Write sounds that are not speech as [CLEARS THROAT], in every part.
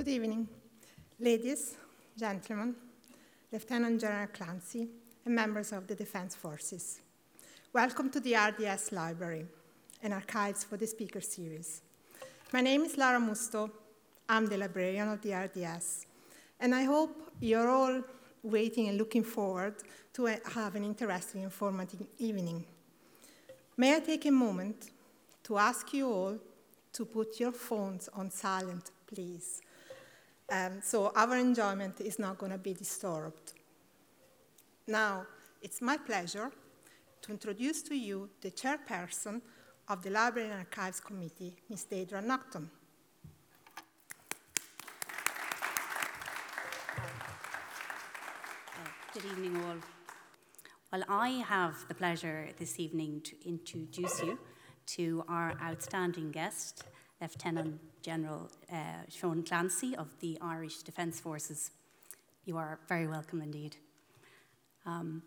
Good evening, ladies, gentlemen, Lieutenant General Clancy, and members of the Defense Forces. Welcome to the RDS Library and Archives for the Speaker Series. My name is Lara Musto. I'm the librarian of the RDS, and I hope you're all waiting and looking forward to have an interesting, and informative evening. May I take a moment to ask you all to put your phones on silent, please, um, so our enjoyment is not going to be disturbed. Now, it's my pleasure to introduce to you the chairperson of the Library and Archives Committee, Ms. Deidre Naughton. Good evening, all. Well, I have the pleasure this evening to introduce you to our outstanding guest, Lieutenant General uh, Sean Clancy of the Irish Defence Forces. You are very welcome indeed. Um,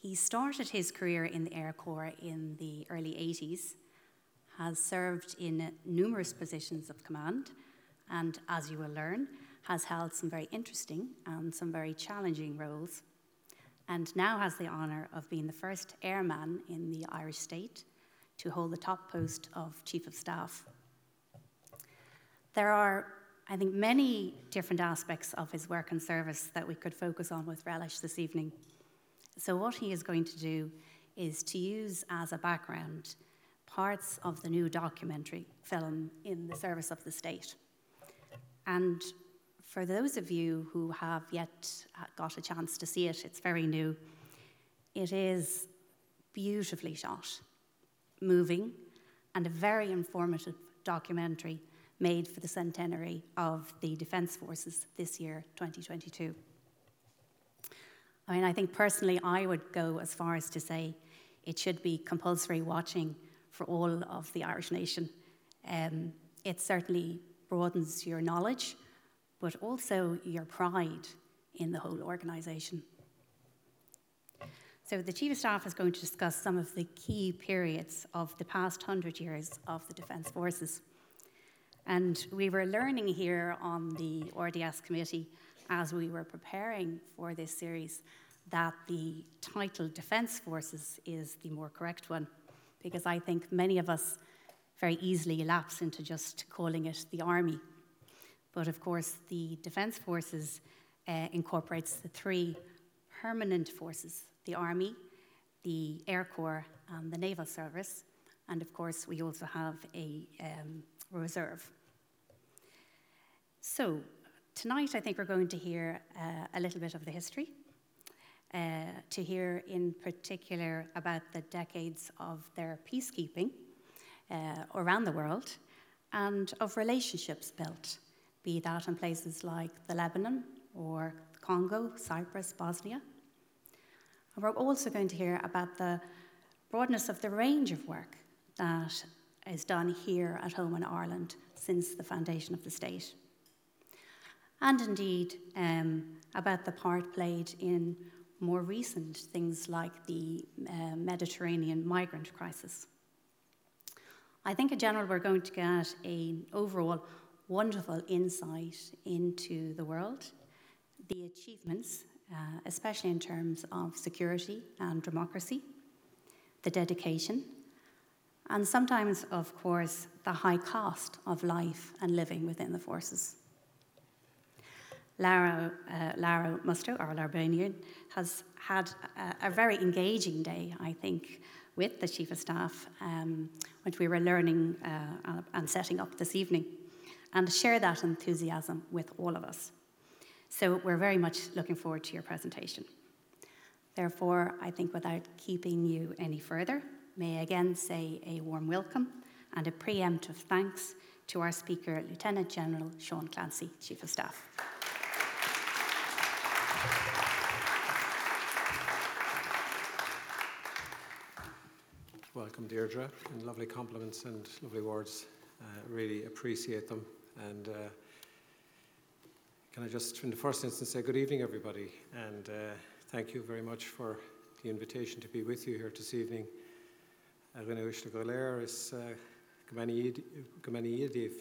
he started his career in the Air Corps in the early 80s, has served in numerous positions of command, and as you will learn, has held some very interesting and some very challenging roles, and now has the honour of being the first airman in the Irish state to hold the top post of Chief of Staff. There are, I think, many different aspects of his work and service that we could focus on with relish this evening. So, what he is going to do is to use as a background parts of the new documentary film in the service of the state. And for those of you who have yet uh, got a chance to see it, it's very new. It is beautifully shot, moving, and a very informative documentary made for the centenary of the Defence Forces this year, 2022. I mean, I think personally, I would go as far as to say it should be compulsory watching for all of the Irish nation. Um, it certainly broadens your knowledge, but also your pride in the whole organisation. So, the Chief of Staff is going to discuss some of the key periods of the past hundred years of the Defence Forces. And we were learning here on the RDS committee as we were preparing for this series that the title Defence Forces is the more correct one, because I think many of us very easily lapse into just calling it the Army. But of course, the Defence Forces uh, incorporates the three permanent forces the Army, the Air Corps, and the Naval Service. And of course, we also have a um, reserve. So, tonight I think we're going to hear uh, a little bit of the history, uh, to hear in particular about the decades of their peacekeeping uh, around the world and of relationships built, be that in places like the Lebanon or Congo, Cyprus, Bosnia. And we're also going to hear about the broadness of the range of work that is done here at home in Ireland since the foundation of the state and indeed um, about the part played in more recent things like the uh, Mediterranean migrant crisis. I think in general we're going to get an overall wonderful insight into the world, the achievements, uh, especially in terms of security and democracy, the dedication, and sometimes, of course, the high cost of life and living within the forces. Lara, uh, Lara Musto, our librarian, has had a, a, very engaging day, I think, with the Chief of Staff um, when we were learning uh, and setting up this evening, and share that enthusiasm with all of us. So we're very much looking forward to your presentation. Therefore, I think without keeping you any further, may I again say a warm welcome and a preemptive thanks to our speaker, Lieutenant General Sean Clancy, Chief of Staff. Welcome, Deirdre, and lovely compliments and lovely words. Uh, really appreciate them. And uh, can I just, in the first instance, say good evening, everybody, and uh, thank you very much for the invitation to be with you here this evening. Rinne Ushla Goler is Gamani Yediv.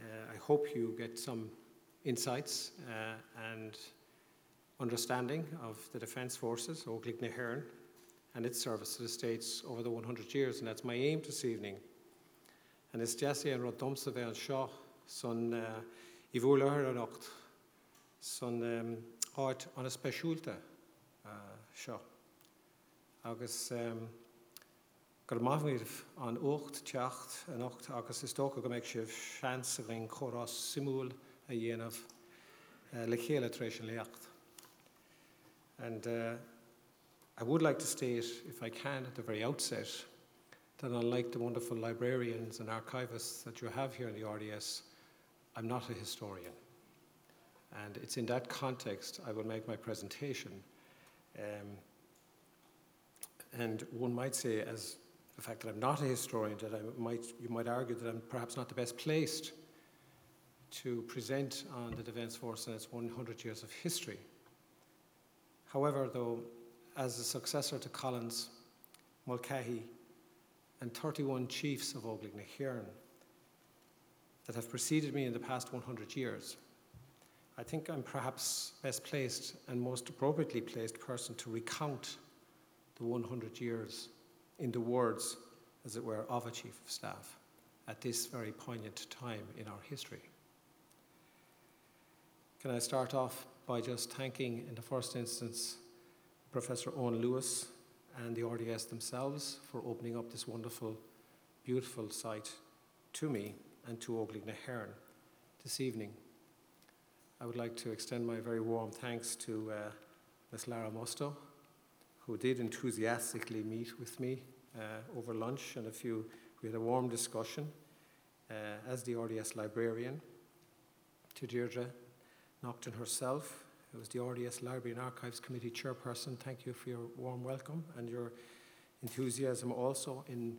Uh, I hope you get some insights uh, and understanding of the Defence Forces, Óglaigh na hÉireann, and its service to the States over the 100 years, and that's my aim this evening. And it's Jesse and Rodomsa ve an seo son uh, i bhúla an ocht son um, áit an a speisiúlta uh, seo. Agus um, gur maithmh an 8 teacht an 8 agus is tócha go méid sibh sean a ring chorás simúil a dhéanamh uh, le chéile éis an leacht. And uh, I would like to state, if I can, at the very outset, that unlike the wonderful librarians and archivists that you have here in the RDS, I'm not a historian. And it's in that context I will make my presentation. Um, and one might say, as the fact that I'm not a historian, that I might, you might argue that I'm perhaps not the best placed to present on the Defence Force and its 100 years of history. However, though, as a successor to Collins, Mulcahy, and 31 chiefs of Óglaigh na that have preceded me in the past 100 years, I think I'm perhaps best placed and most appropriately placed person to recount the 100 years in the words, as it were, of a chief of staff at this very poignant time in our history. Can I start off by just thanking, in the first instance, Professor Owen Lewis and the RDS themselves for opening up this wonderful, beautiful site to me and to na hÉireann this evening. I would like to extend my very warm thanks to uh, Ms. Lara Musto, who did enthusiastically meet with me uh, over lunch and a few, we had a warm discussion uh, as the RDS librarian, to Deirdre Naughton herself, who was the RDS Library and Archives Committee chairperson. Thank you for your warm welcome and your enthusiasm also in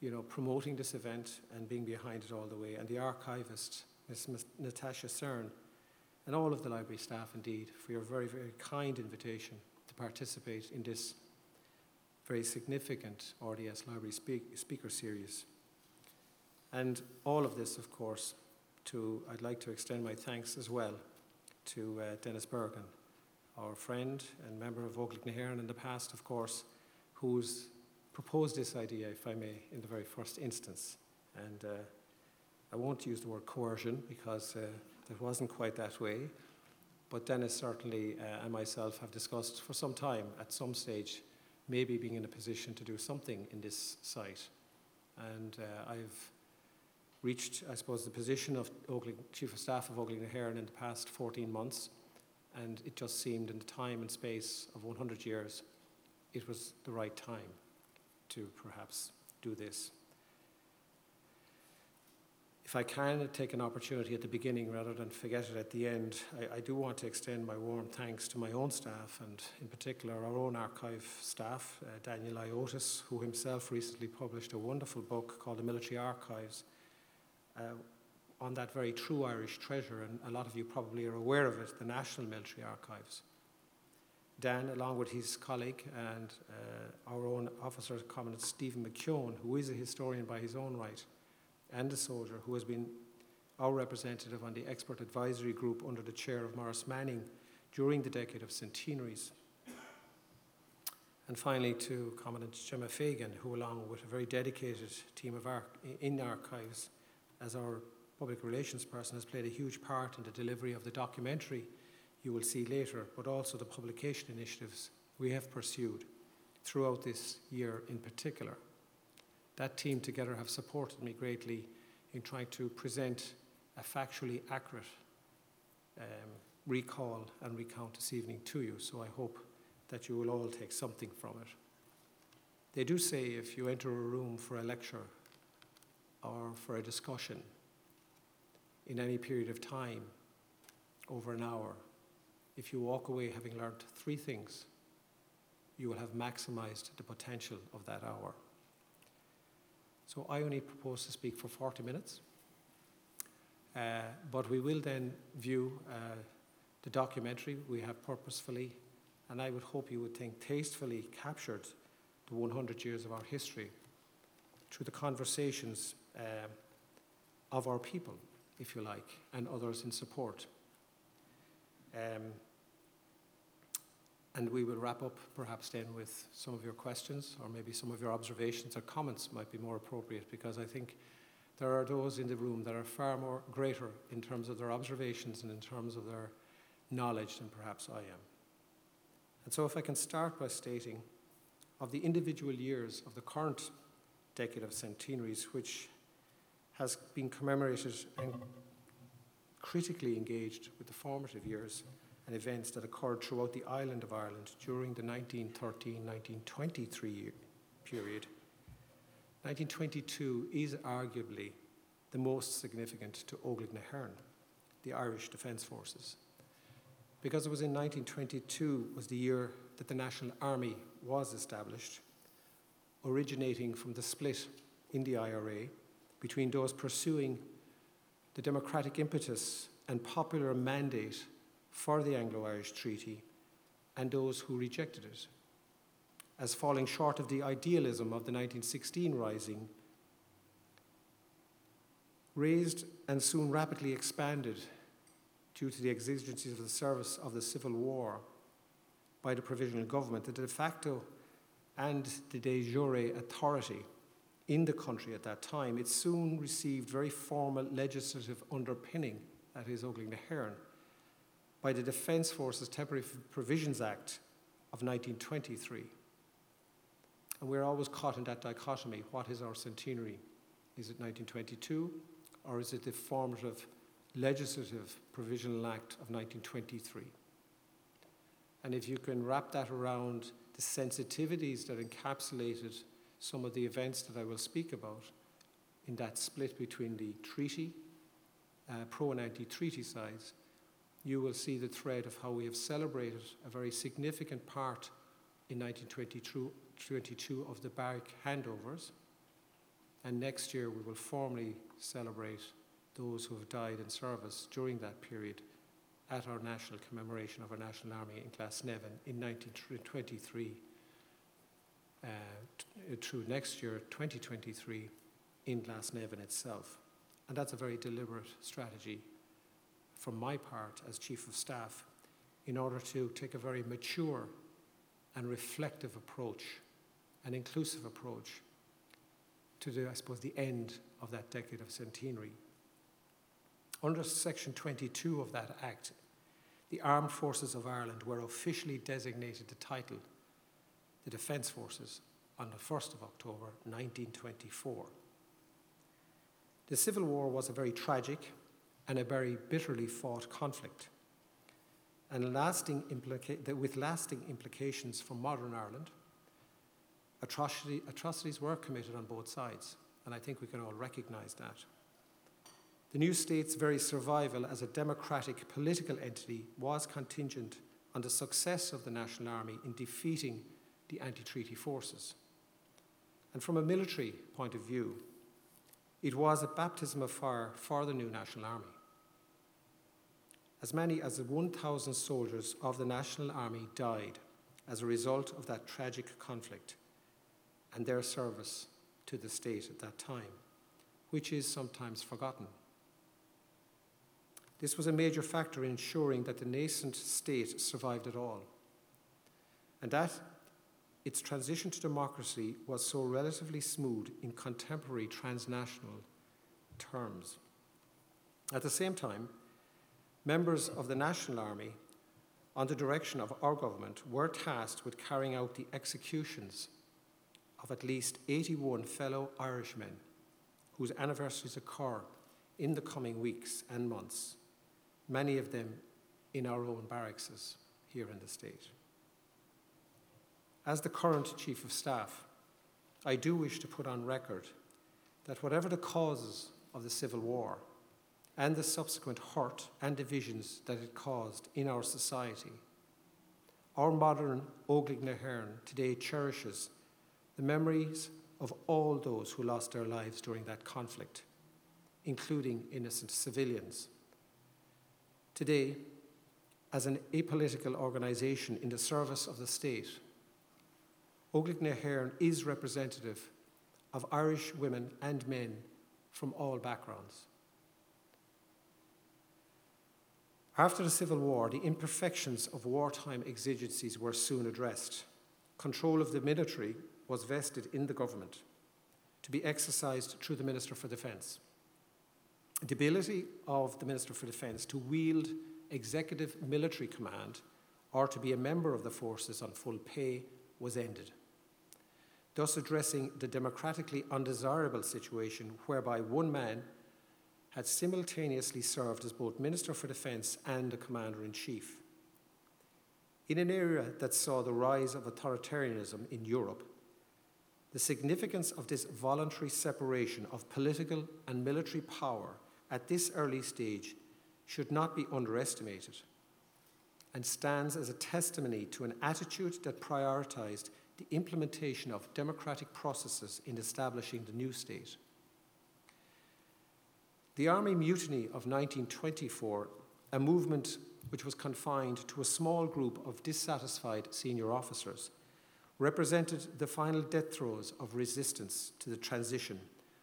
you know, promoting this event and being behind it all the way. And the archivist, Ms. Ms. Natasha Cern, and all of the library staff indeed, for your very, very kind invitation to participate in this very significant RDS Library speak, Speaker Series. And all of this, of course, to, I'd like to extend my thanks as well to uh, Dennis Bergen, our friend and member of Óglaigh na in the past, of course, who's proposed this idea, if I may, in the very first instance. And uh, I won't use the word coercion because uh, it wasn't quite that way. But Dennis certainly uh, and myself have discussed for some time at some stage maybe being in a position to do something in this site. And uh, I've reached, I suppose, the position of Óglaigh, Chief of Staff of Óglaigh na hÉireann in the past 14 months, and it just seemed in the time and space of 100 years, it was the right time to perhaps do this. If I can take an opportunity at the beginning rather than forget it at the end, I, I, do want to extend my warm thanks to my own staff and, in particular, our own archive staff, uh, Daniel Ayiotis, who himself recently published a wonderful book called The Military Archives uh, on that very true Irish treasure, and a lot of you probably are aware of it, the National Military Archives. Dan, along with his colleague and uh, our own officer commandant Stephen McKeown, who is a historian by his own right, and a soldier who has been our representative on the expert advisory group under the chair of Maurice Manning during the decade of centenaries. And finally, to Commandant Gemma Fagan, who, along with a very dedicated team of arch- in archives, as our public relations person, has played a huge part in the delivery of the documentary you will see later, but also the publication initiatives we have pursued throughout this year in particular. That team together have supported me greatly in trying to present a factually accurate um, recall and recount this evening to you, so I hope that you will all take something from it. They do say if you enter a room for a lecture or for a discussion in any period of time, over an hour, if you walk away having learned three things, you will have maximized the potential of that hour. So I only propose to speak for 40 minutes, uh, but we will then view uh, the documentary we have purposefully, and I would hope you would think tastefully captured the 100 years of our history through the conversations uh, of our people if you like, and others in support. Um, and we will wrap up perhaps then with some of your questions or maybe some of your observations or comments might be more appropriate because I think there are those in the room that are far more greater in terms of their observations and in terms of their knowledge than perhaps I am. And so if I can start by stating of the individual years of the current decade of centenaries, which has been commemorated and critically engaged with the formative years and events that occurred throughout the island of Ireland during the 1913-1923 period. 1922 is arguably the most significant to Óglaigh na hÉireann, the Irish Defence Forces, because it was in 1922 was the year that the National Army was established, originating from the split in the IRA between those pursuing the democratic impetus and popular mandate for the Anglo Irish Treaty and those who rejected it, as falling short of the idealism of the 1916 Rising, raised and soon rapidly expanded due to the exigencies of the service of the Civil War by the provisional government, the de facto and the de jure authority in the country at that time, it soon received very formal legislative underpinning, that is, Óglaigh na hÉireann, by the Defence Forces Temporary Provisions Act of 1923. And we're always caught in that dichotomy. What is our centenary? Is it 1922 or is it the formative legislative provisional act of 1923? And if you can wrap that around the sensitivities that encapsulated some of the events that I will speak about in that split between the treaty, uh, pro and anti treaty sides, you will see the thread of how we have celebrated a very significant part in 1922 of the barrack handovers. And next year we will formally celebrate those who have died in service during that period at our national commemoration of our National Army in Glasnevin in 1923 uh, t- through next year, 2023, in Glasnevin itself. And that's a very deliberate strategy from my part as Chief of Staff in order to take a very mature and reflective approach, an inclusive approach to the, I suppose, the end of that decade of centenary. Under Section 22 of that Act, the Armed Forces of Ireland were officially designated the title the Defence Forces on the 1st of October 1924. The Civil War was a very tragic and a very bitterly fought conflict, and lasting implica- with lasting implications for modern Ireland. Atrocity, atrocities were committed on both sides, and I think we can all recognise that. The new state's very survival as a democratic political entity was contingent on the success of the National Army in defeating the anti treaty forces. And from a military point of view, it was a baptism of fire for the new National Army. As many as 1,000 soldiers of the National Army died as a result of that tragic conflict and their service to the state at that time, which is sometimes forgotten. This was a major factor in ensuring that the nascent state survived at all, and that its transition to democracy was so relatively smooth in contemporary transnational terms. At the same time, members of the National Army, on the direction of our government, were tasked with carrying out the executions of at least 81 fellow Irishmen whose anniversaries occur in the coming weeks and months, many of them in our own barracks here in the state. As the current Chief of Staff, I do wish to put on record that whatever the causes of the Civil War, and the subsequent hurt and divisions that it caused in our society. Our modern na today cherishes the memories of all those who lost their lives during that conflict, including innocent civilians. Today, as an apolitical organisation in the service of the state, na is representative of Irish women and men from all backgrounds. After the Civil War, the imperfections of wartime exigencies were soon addressed. Control of the military was vested in the government to be exercised through the Minister for Defence. The ability of the Minister for Defence to wield executive military command or to be a member of the forces on full pay was ended, thus addressing the democratically undesirable situation whereby one man had simultaneously served as both Minister for Defence and a Commander in Chief. In an era that saw the rise of authoritarianism in Europe, the significance of this voluntary separation of political and military power at this early stage should not be underestimated and stands as a testimony to an attitude that prioritized the implementation of democratic processes in establishing the new state. The Army Mutiny of 1924, a movement which was confined to a small group of dissatisfied senior officers, represented the final death throes of resistance to the transition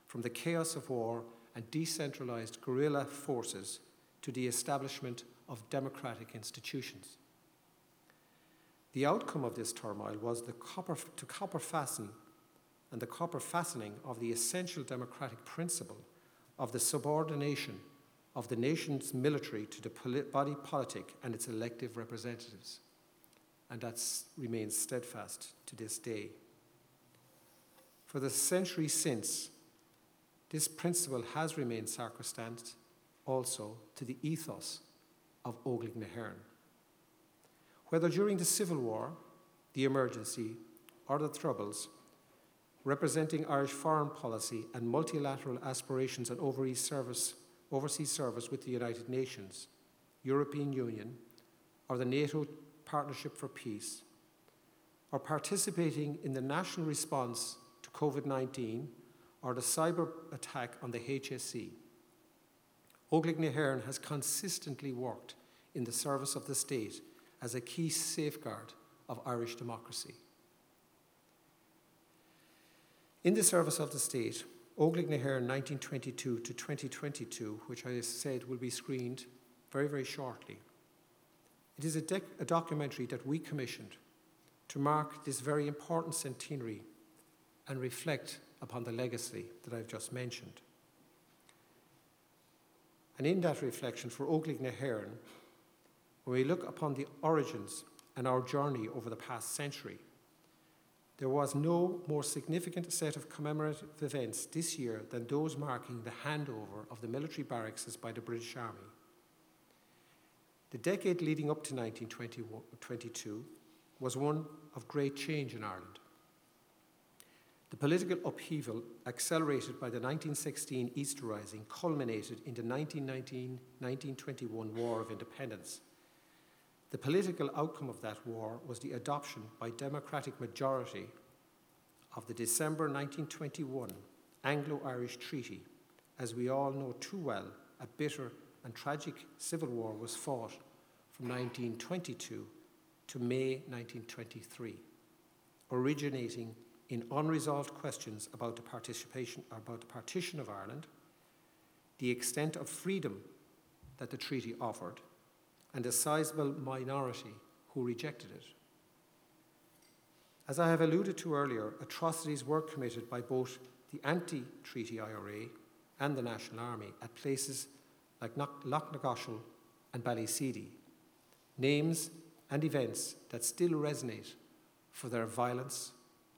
from the chaos of war and decentralized guerrilla forces to the establishment of democratic institutions. The outcome of this turmoil was the copper, to copper fasten and the copper fastening of the essential democratic principle of the subordination of the nation's military to the body politic and its elective representatives. And that remains steadfast to this day. For the centuries since, this principle has remained sacrosanct also to the ethos of hÉireann. Whether during the Civil War, the emergency, or the Troubles, representing Irish foreign policy and multilateral aspirations and overseas service, overseas service with the United Nations, European Union, or the NATO Partnership for Peace, or participating in the national response to COVID 19 or the cyber attack on the HSE. Óglaigh na has consistently worked in the service of the state as a key safeguard of Irish democracy. In the service of the state, na 1922 to 2022, which I said will be screened very, very shortly. It is a, dec- a documentary that we commissioned to mark this very important centenary and reflect upon the legacy that I've just mentioned. And in that reflection for na when we look upon the origins and our journey over the past century, there was no more significant set of commemorative events this year than those marking the handover of the military barracks by the British Army. The decade leading up to 1922 was one of great change in Ireland. The political upheaval, accelerated by the 1916 Easter Rising, culminated in the 1919 1921 War of Independence. The political outcome of that war was the adoption by democratic majority of the December 1921 Anglo Irish Treaty. As we all know too well, a bitter and tragic civil war was fought from 1922 to May 1923, originating in unresolved questions about the, participation, about the partition of Ireland, the extent of freedom that the treaty offered, and a sizable minority who rejected it. As I have alluded to earlier, atrocities were committed by both the anti treaty IRA and the National Army at places like Knocknagoshel and Ballyseedy, names and events that still resonate for their violence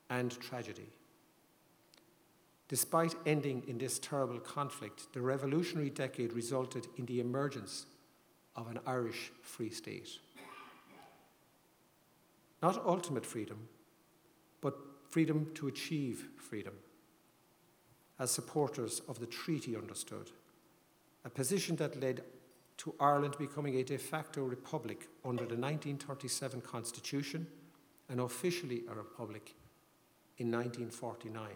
and tragedy. Despite ending in this terrible conflict, the revolutionary decade resulted in the emergence of an Irish Free State. Not ultimate freedom, but freedom to achieve freedom, as supporters of the treaty understood, a position that led to Ireland becoming a de facto republic under the 1937 Constitution and officially a republic in 1949.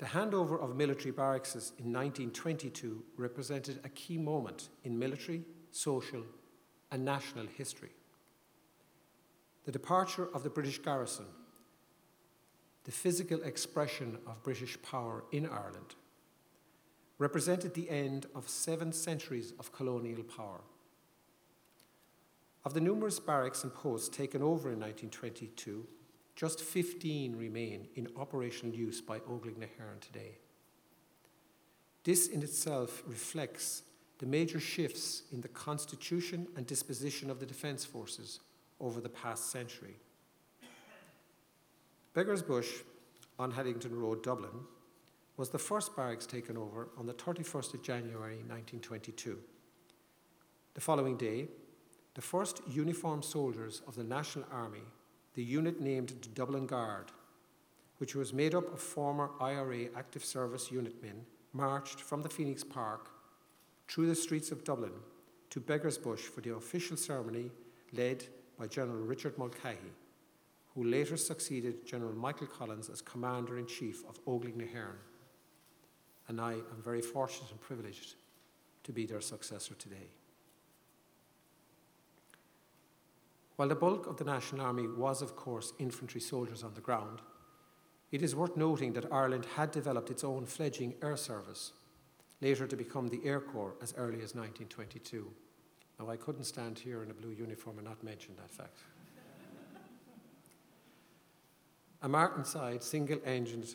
The handover of military barracks in 1922 represented a key moment in military, social, and national history. The departure of the British garrison, the physical expression of British power in Ireland, represented the end of seven centuries of colonial power. Of the numerous barracks and posts taken over in 1922, just 15 remain in operational use by hÉireann today. This in itself reflects the major shifts in the constitution and disposition of the Defence Forces over the past century. Beggars Bush on Haddington Road, Dublin, was the first barracks taken over on the 31st of January 1922. The following day, the first uniformed soldiers of the National Army, the unit named the Dublin Guard, which was made up of former IRA active service unit men, marched from the Phoenix Park through the streets of Dublin to Beggar's Bush for the official ceremony led by General Richard Mulcahy, who later succeeded General Michael Collins as Commander in Chief of hÉireann. And I am very fortunate and privileged to be their successor today. While the bulk of the National Army was, of course, infantry soldiers on the ground, it is worth noting that Ireland had developed its own fledgling air service, later to become the Air Corps as early as 1922. Now, I couldn't stand here in a blue uniform and not mention that fact. a Martinsyde single engined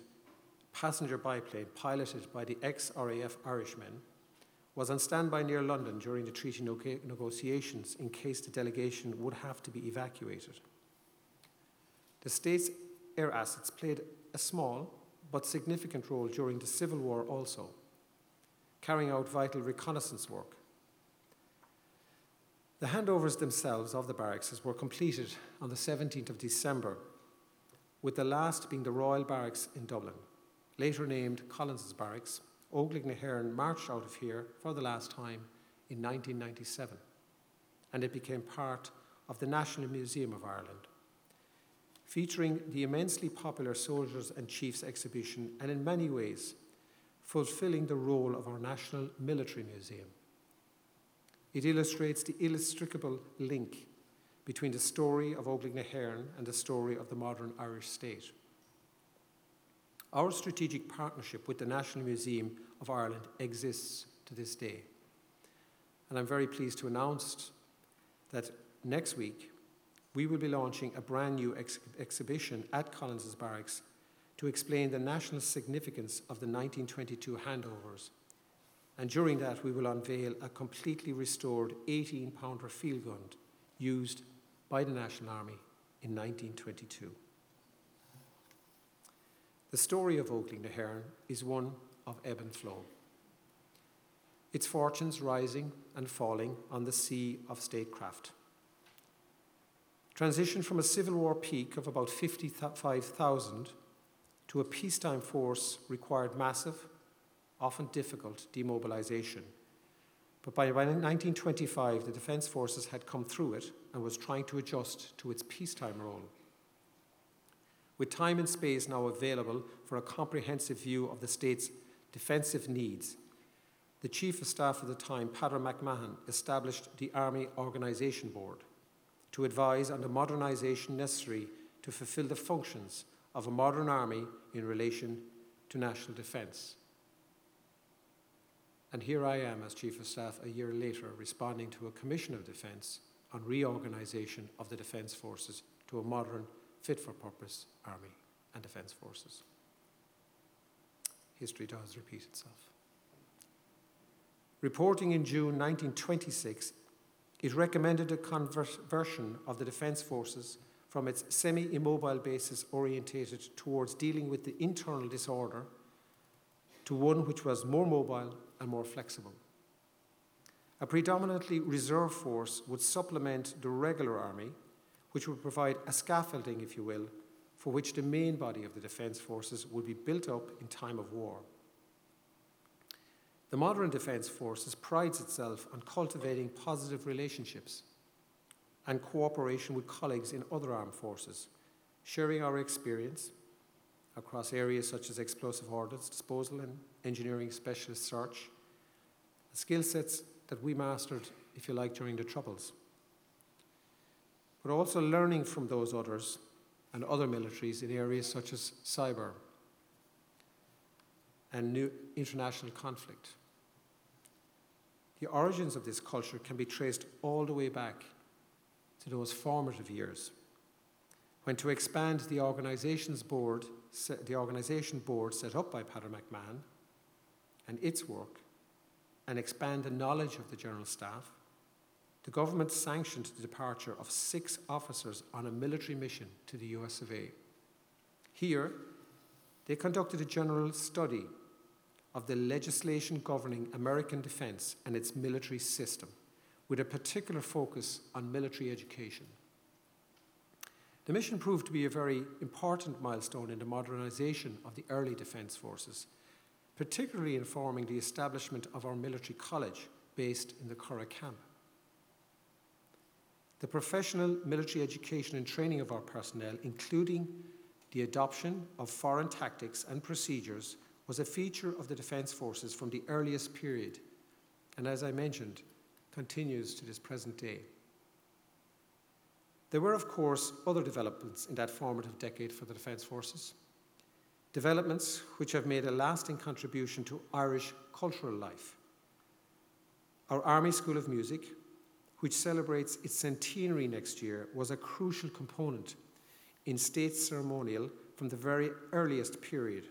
passenger biplane piloted by the ex RAF Irishmen was on standby near London during the treaty negotiations in case the delegation would have to be evacuated. The state's air assets played a small but significant role during the Civil War also, carrying out vital reconnaissance work. The handovers themselves of the barracks were completed on the 17th of December, with the last being the Royal Barracks in Dublin, later named Collins's Barracks, HÉireann marched out of here for the last time in 1997, and it became part of the National Museum of Ireland, featuring the immensely popular Soldiers and Chiefs exhibition, and in many ways, fulfilling the role of our National Military Museum. It illustrates the illustrable link between the story of hÉireann and the story of the modern Irish state. Our strategic partnership with the National Museum of Ireland exists to this day. And I'm very pleased to announce that next week we will be launching a brand new ex- exhibition at Collins's Barracks to explain the national significance of the 1922 handovers. And during that, we will unveil a completely restored 18 pounder field gun used by the National Army in 1922. The story of Óglaigh na hÉireann is one of ebb and flow. Its fortunes rising and falling on the sea of statecraft. Transition from a Civil War peak of about 55,000 to a peacetime force required massive, often difficult demobilization. But by 1925, the Defence Forces had come through it and was trying to adjust to its peacetime role. With time and space now available for a comprehensive view of the state's defensive needs, the Chief of Staff at the time, Peadar McMahon, established the Army Organisation Board to advise on the modernisation necessary to fulfil the functions of a modern army in relation to national defence. And here I am as Chief of Staff a year later responding to a Commission of Defence on reorganisation of the Defence Forces to a modern fit for purpose army and defence forces. History does repeat itself. Reporting in June 1926, it recommended a conversion of the Defence Forces from its semi immobile basis orientated towards dealing with the internal disorder to one which was more mobile and more flexible. A predominantly reserve force would supplement the regular army which would provide a scaffolding, if you will, for which the main body of the Defence Forces would be built up in time of war. The modern Defence Forces prides itself on cultivating positive relationships and cooperation with colleagues in other armed forces, sharing our experience across areas such as explosive ordnance disposal and engineering specialist search, skill sets that we mastered, if you like, during the Troubles but also learning from those others and other militaries in areas such as cyber. and new international conflict. The origins of this culture can be traced all the way back to those formative years when to expand the organization's board, the organization board set up by Peadar McMahon and its work and expand the knowledge of the General Staff, the government sanctioned the departure of six officers on a military mission to the US of A. Here, they conducted a general study of the legislation governing American defense and its military system, with a particular focus on military education. The mission proved to be a very important milestone in the modernization of the early defense forces, particularly informing the establishment of our military college based in the Curragh camp. The professional military education and training of our personnel, including the adoption of foreign tactics and procedures, was a feature of the Defence Forces from the earliest period, and as I mentioned, continues to this present day. There were, of course, other developments in that formative decade for the Defence Forces. Developments which have made a lasting contribution to Irish cultural life. Our Army School of Music, which celebrates its centenary next year, was a crucial component in state ceremonial from the very earliest period.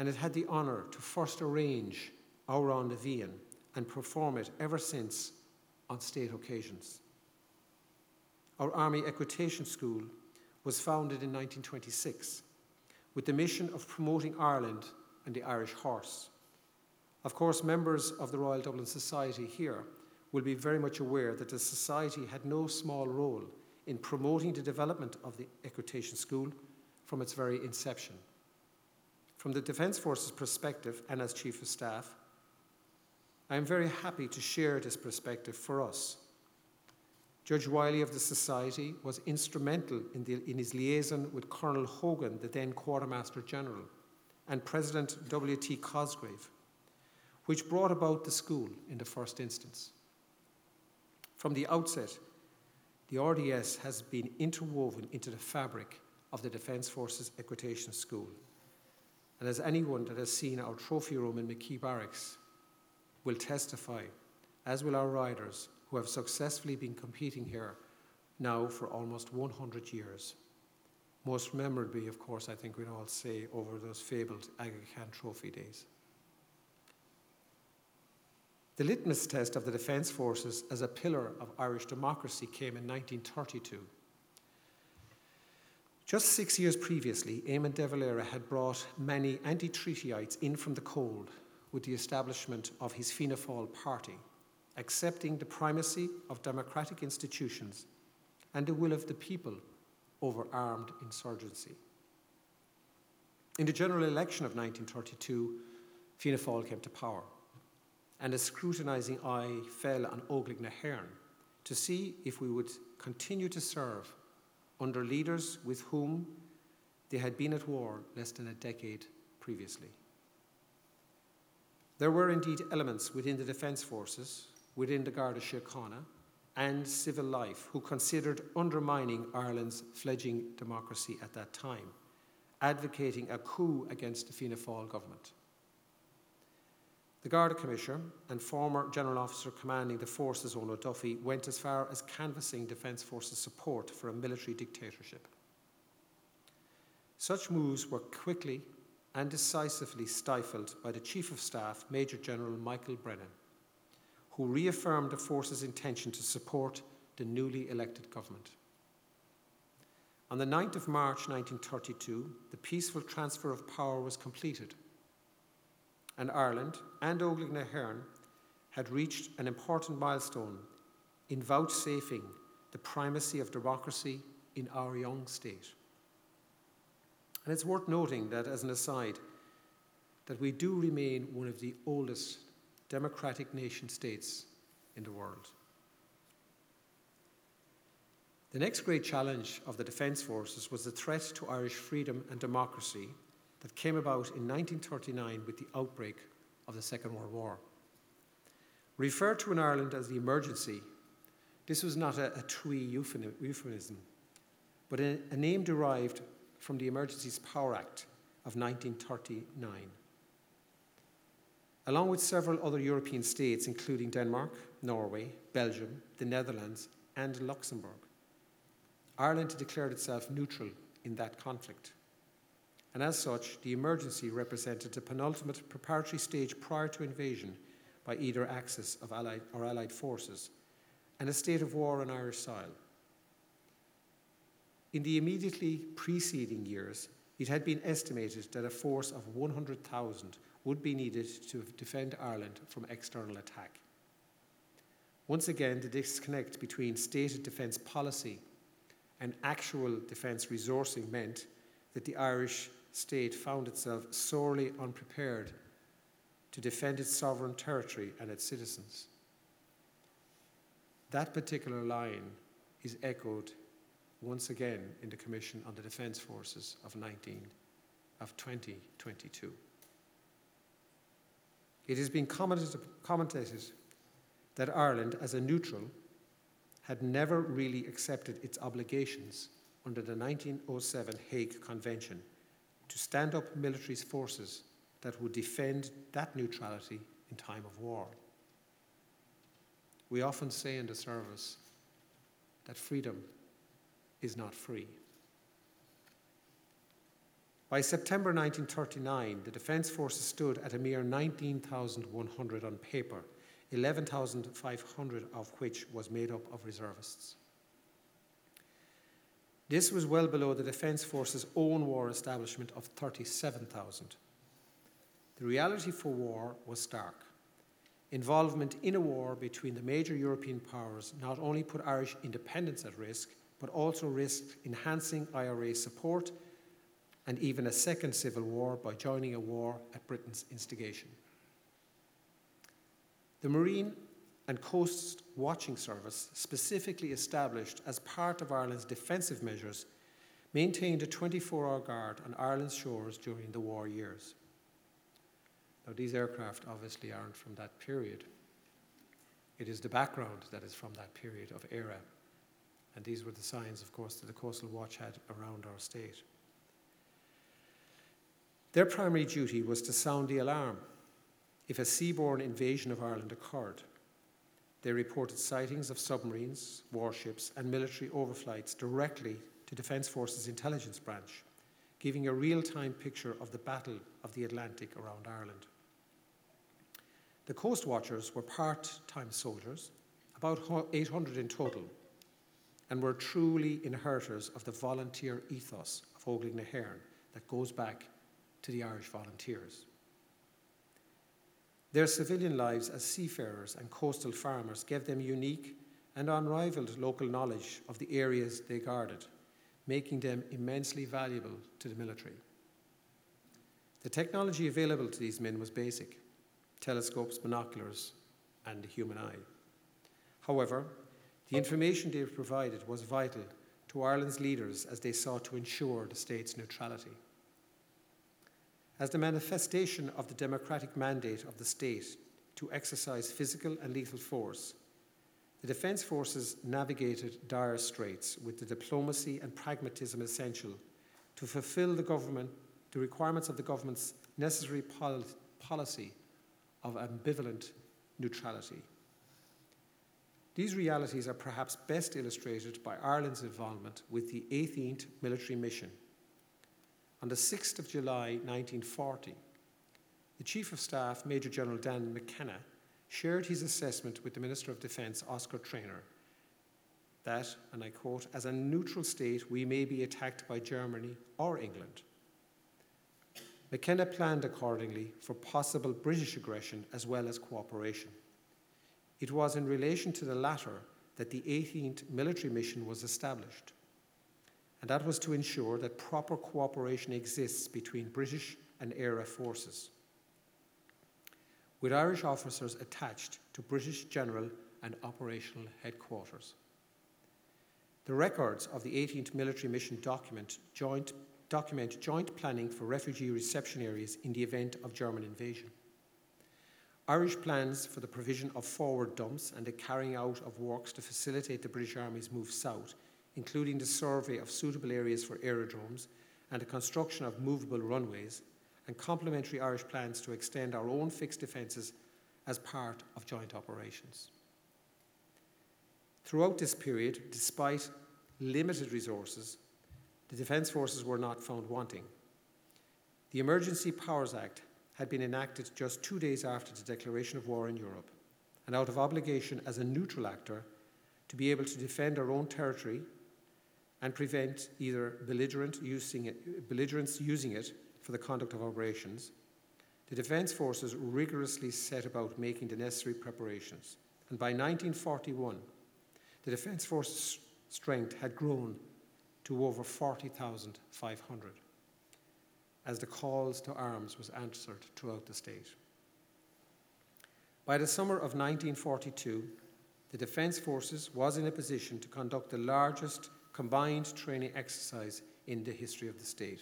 And it had the honour to first arrange our bhFiann and perform it ever since on state occasions. Our Army Equitation School was founded in 1926 with the mission of promoting Ireland and the Irish horse. Of course, members of the Royal Dublin Society here will be very much aware that the Society had no small role in promoting the development of the Equitation School from its very inception. From the Defence Forces perspective and as Chief of Staff, I am very happy to share this perspective for us Judge Wylie of the Society was instrumental in, the, in his liaison with Colonel Hogan, the then Quartermaster General, and President W.T. Cosgrave, which brought about the school in the first instance. From the outset, the RDS has been interwoven into the fabric of the Defence Forces Equitation School. And as anyone that has seen our trophy room in McKee Barracks will testify, as will our riders, who have successfully been competing here now for almost 100 years. Most memorably, of course, I think we'd all say over those fabled Aga Khan Trophy days. The litmus test of the Defence Forces as a pillar of Irish democracy came in 1932. Just six years previously, Eamon de Valera had brought many anti treatyites in from the cold with the establishment of his Fianna Fáil party accepting the primacy of democratic institutions and the will of the people over armed insurgency. In the general election of 1932, Fianna Fáil came to power, and a scrutinising eye fell on Óglaigh na hÉireann to see if we would continue to serve under leaders with whom they had been at war less than a decade previously. There were indeed elements within the Defence Forces within the Garda Síochána and civil life who considered undermining Ireland's fledgling democracy at that time, advocating a coup against the Fianna Fáil government. The Garda Commissioner and former General Officer commanding the forces, Eoin Duffy, went as far as canvassing Defence Forces support for a military dictatorship. Such moves were quickly and decisively stifled by the Chief of Staff, Major General Michael Brennan, who reaffirmed the force's intention to support the newly elected government. On the 9th of March 1932, the peaceful transfer of power was completed, and Ireland and Óglaigh na hÉireann had reached an important milestone in vouchsafing the primacy of democracy in our young state. And it's worth noting that, as an aside, that we do remain one of the oldest democratic nation states in the world. The next great challenge of the Defence Forces was the threat to Irish freedom and democracy that came about in 1939 with the outbreak of the Second World War. Referred to in Ireland as the emergency, this was not a, a twee euphemism, but a, a name derived from the Emergencies Power Act of 1939. Along with several other European states, including Denmark, Norway, Belgium, the Netherlands, and Luxembourg, Ireland declared itself neutral in that conflict. And as such, the emergency represented the penultimate preparatory stage prior to invasion by either axis of Allied or Allied forces and a state of war on Irish soil. In the immediately preceding years, it had been estimated that a force of 100,000 would be needed to defend Ireland from external attack. Once again, the disconnect between stated defence policy and actual defence resourcing meant that the Irish state found itself sorely unprepared to defend its sovereign territory and its citizens. That particular line is echoed once again in the Commission on the Defence Forces of 19 of 2022. It has been commented, that Ireland, as a neutral, had never really accepted its obligations under the 1907 Hague Convention to stand up military forces that would defend that neutrality in time of war. We often say in the service that freedom is not free. By September 1939, the Defence Forces stood at a mere 19,100 on paper, 11,500 of which was made up of reservists. This was well below the Defence Force's own war establishment of 37,000. The reality for war was stark. Involvement in a war between the major European powers not only put Irish independence at risk, but also risked enhancing IRA support and even a second civil war by joining a war at Britain's instigation. The Marine and Coast Watching Service, specifically established as part of Ireland's defensive measures, maintained a 24 hour guard on Ireland's shores during the war years. Now, these aircraft obviously aren't from that period. It is the background that is from that period of era. And these were the signs, of course, that the Coastal Watch had around our state. Their primary duty was to sound the alarm if a seaborne invasion of Ireland occurred. They reported sightings of submarines, warships, and military overflights directly to Defence Forces Intelligence Branch, giving a real time picture of the Battle of the Atlantic around Ireland. The Coast Watchers were part time soldiers, about 800 in total, and were truly inheritors of the volunteer ethos of Óglaigh na hÉireann that goes back to the Irish volunteers. Their civilian lives as seafarers and coastal farmers gave them unique and unrivaled local knowledge of the areas they guarded, making them immensely valuable to the military. The technology available to these men was basic telescopes, binoculars, and the human eye. However, the information they provided was vital to Ireland's leaders as they sought to ensure the state's neutrality. As the manifestation of the democratic mandate of the state to exercise physical and lethal force, the Defence Forces navigated dire straits with the diplomacy and pragmatism essential to fulfil the government, the requirements of the government's necessary pol- policy of ambivalent neutrality. These realities are perhaps best illustrated by Ireland's involvement with the 18th Military Mission. On the 6th of July 1940, the Chief of Staff, Major General Dan McKenna, shared his assessment with the Minister of Defence, Oscar Traynor, that, and I quote, as a neutral state, we may be attacked by Germany or England. McKenna planned accordingly for possible British aggression as well as cooperation. It was in relation to the latter that the 18th military mission was established, and that was to ensure that proper cooperation exists between British and ERA forces, with Irish officers attached to British general and operational headquarters. The records of the 18th military mission document joint document joint planning for refugee reception areas in the event of German invasion. Irish plans for the provision of forward dumps and the carrying out of works to facilitate the British Army's move south, including the survey of suitable areas for aerodromes and the construction of movable runways, and complementary Irish plans to extend our own fixed defences as part of joint operations. Throughout this period, despite limited resources, the Defence Forces were not found wanting. The Emergency Powers Act had been enacted just two days after the declaration of war in Europe, and out of obligation as a neutral actor to be able to defend our own territory and prevent either belligerent using it, belligerents using it for the conduct of operations, the Defence Forces rigorously set about making the necessary preparations. And by 1941, the Defence Forces' strength had grown to over 40,500 as the calls to arms was answered throughout the state. By the summer of 1942, the Defence Forces was in a position to conduct the largest combined training exercise in the history of the state.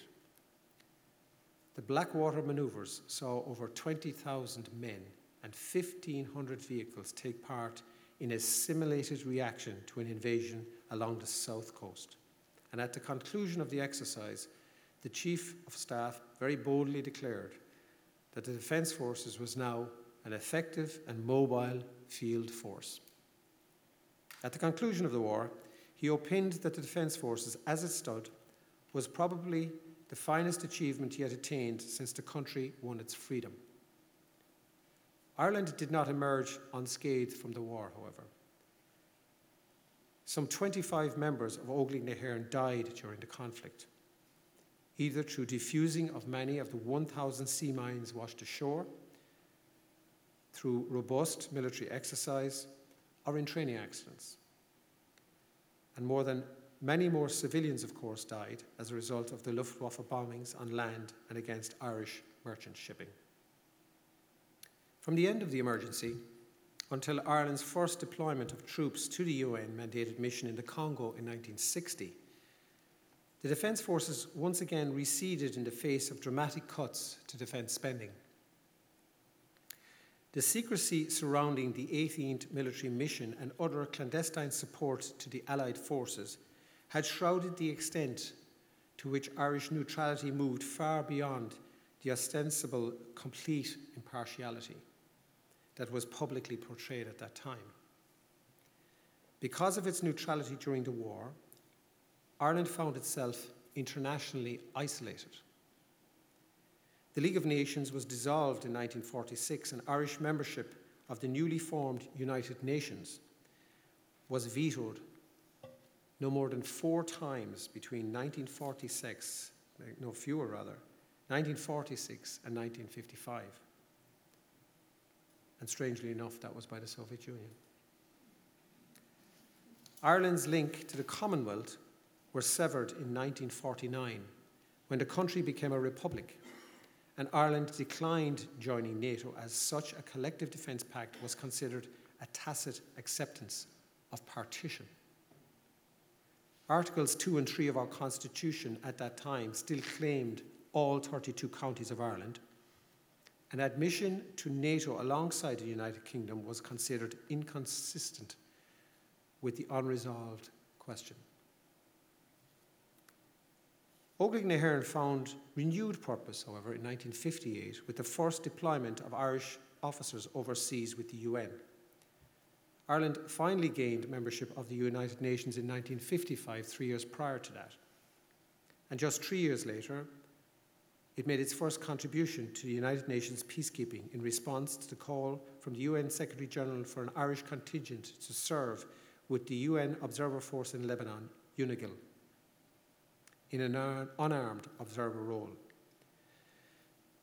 The Blackwater manoeuvres saw over 20,000 men and 1,500 vehicles take part in a simulated reaction to an invasion along the south coast. And at the conclusion of the exercise, the Chief of Staff very boldly declared that the Defence Forces was now an effective and mobile field force. At the conclusion of the war, he opined that the Defence Forces, as it stood, was probably the finest achievement yet attained since the country won its freedom. Ireland did not emerge unscathed from the war, however. Some 25 members of Óglaigh na hÉireann died during the conflict, either through defusing of many of the 1,000 sea mines washed ashore, through robust military exercise, or in training accidents. And more than many more civilians, of course, died as a result of the Luftwaffe bombings on land and against Irish merchant shipping. From the end of the emergency until Ireland's first deployment of troops to the UN mandated mission in the Congo in 1960, the Defence Forces once again receded in the face of dramatic cuts to defence spending. The secrecy surrounding the 18th military mission and other clandestine support to the Allied forces had shrouded the extent to which Irish neutrality moved far beyond the ostensible complete impartiality that was publicly portrayed at that time. Because of its neutrality during the war, Ireland found itself internationally isolated. The League of Nations was dissolved in 1946, and Irish membership of the newly formed United Nations was vetoed no more than four times between 1946, no fewer rather, 1946 and 1955. And strangely enough, that was by the Soviet Union. Ireland's link to the Commonwealth were severed in 1949 when the country became a republic and Ireland declined joining NATO as such a collective defence pact was considered a tacit acceptance of partition. Articles 2 and 3 of our Constitution at that time still claimed all 32 counties of Ireland. An admission to NATO alongside the United Kingdom was considered inconsistent with the unresolved question. Óglaigh na hÉireann found renewed purpose, however, in 1958 with the first deployment of Irish officers overseas with the UN. Ireland finally gained membership of the United Nations in 1955, three years prior to that. And just three years later, it made its first contribution to the United Nations peacekeeping in response to the call from the UN Secretary General for an Irish contingent to serve with the UN Observer Force in Lebanon, UNOGIL in an unarmed observer role.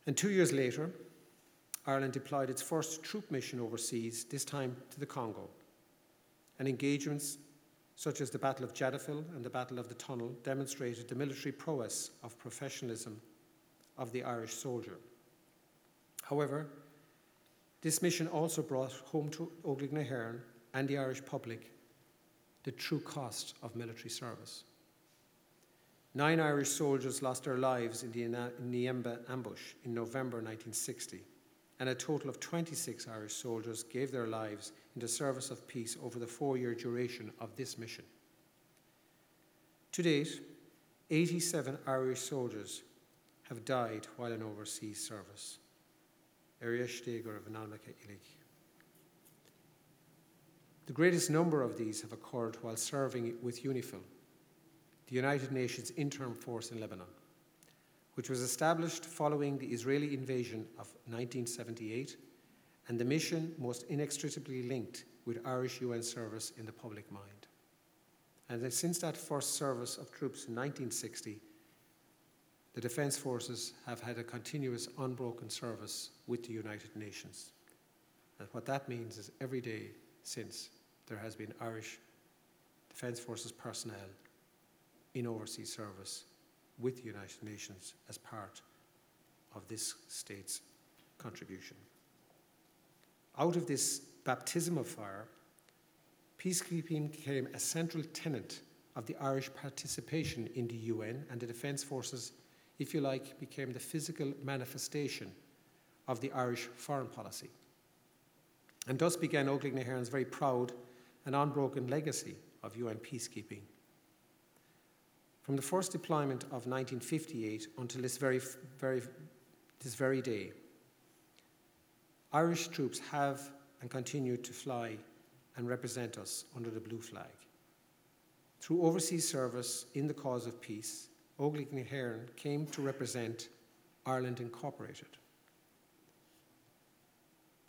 And two years later, Ireland deployed its first troop mission overseas, this time to the Congo. And engagements such as the Battle of Jadotville and the Battle of the Tunnel demonstrated the military prowess of professionalism of the Irish soldier. However, this mission also brought home to hÉireann and the Irish public the true cost of military service. Nine Irish soldiers lost their lives in the Niemba ambush in November 1960, and a total of 26 Irish soldiers gave their lives in the service of peace over the four year duration of this mission. To date, 87 Irish soldiers have died while in overseas service. The greatest number of these have occurred while serving with UNIFIL, the United Nations interim force in Lebanon, which was established following the Israeli invasion of 1978 and the mission most inextricably linked with Irish UN service in the public mind. And since that first service of troops in 1960, the Defence Forces have had a continuous, unbroken service with the United Nations. And what that means is every day since there has been Irish Defence Forces personnel in overseas service with the United Nations as part of this state's contribution. Out of this baptism of fire, peacekeeping became a central tenet of the Irish participation in the UN, and the Defence Forces, if you like, became the physical manifestation of the Irish foreign policy. And thus began HÉireann's very proud and unbroken legacy of UN peacekeeping. From the first deployment of 1958 until this very, very, this very day, Irish troops have and continue to fly and represent us under the blue flag. Through overseas service in the cause of peace, Óglaigh na HÉireann came to represent Ireland Incorporated.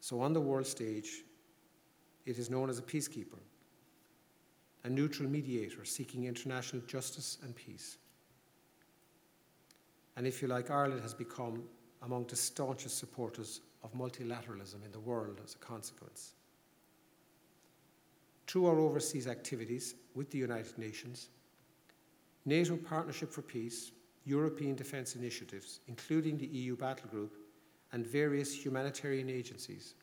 So on the world stage, it is known as a peacekeeper, a neutral mediator seeking international justice and peace. And if you like, Ireland has become among the staunchest supporters of multilateralism in the world as a consequence. Through our overseas activities with the United Nations, NATO Partnership for Peace, European defence initiatives, including the EU Battle Group, and various humanitarian agencies,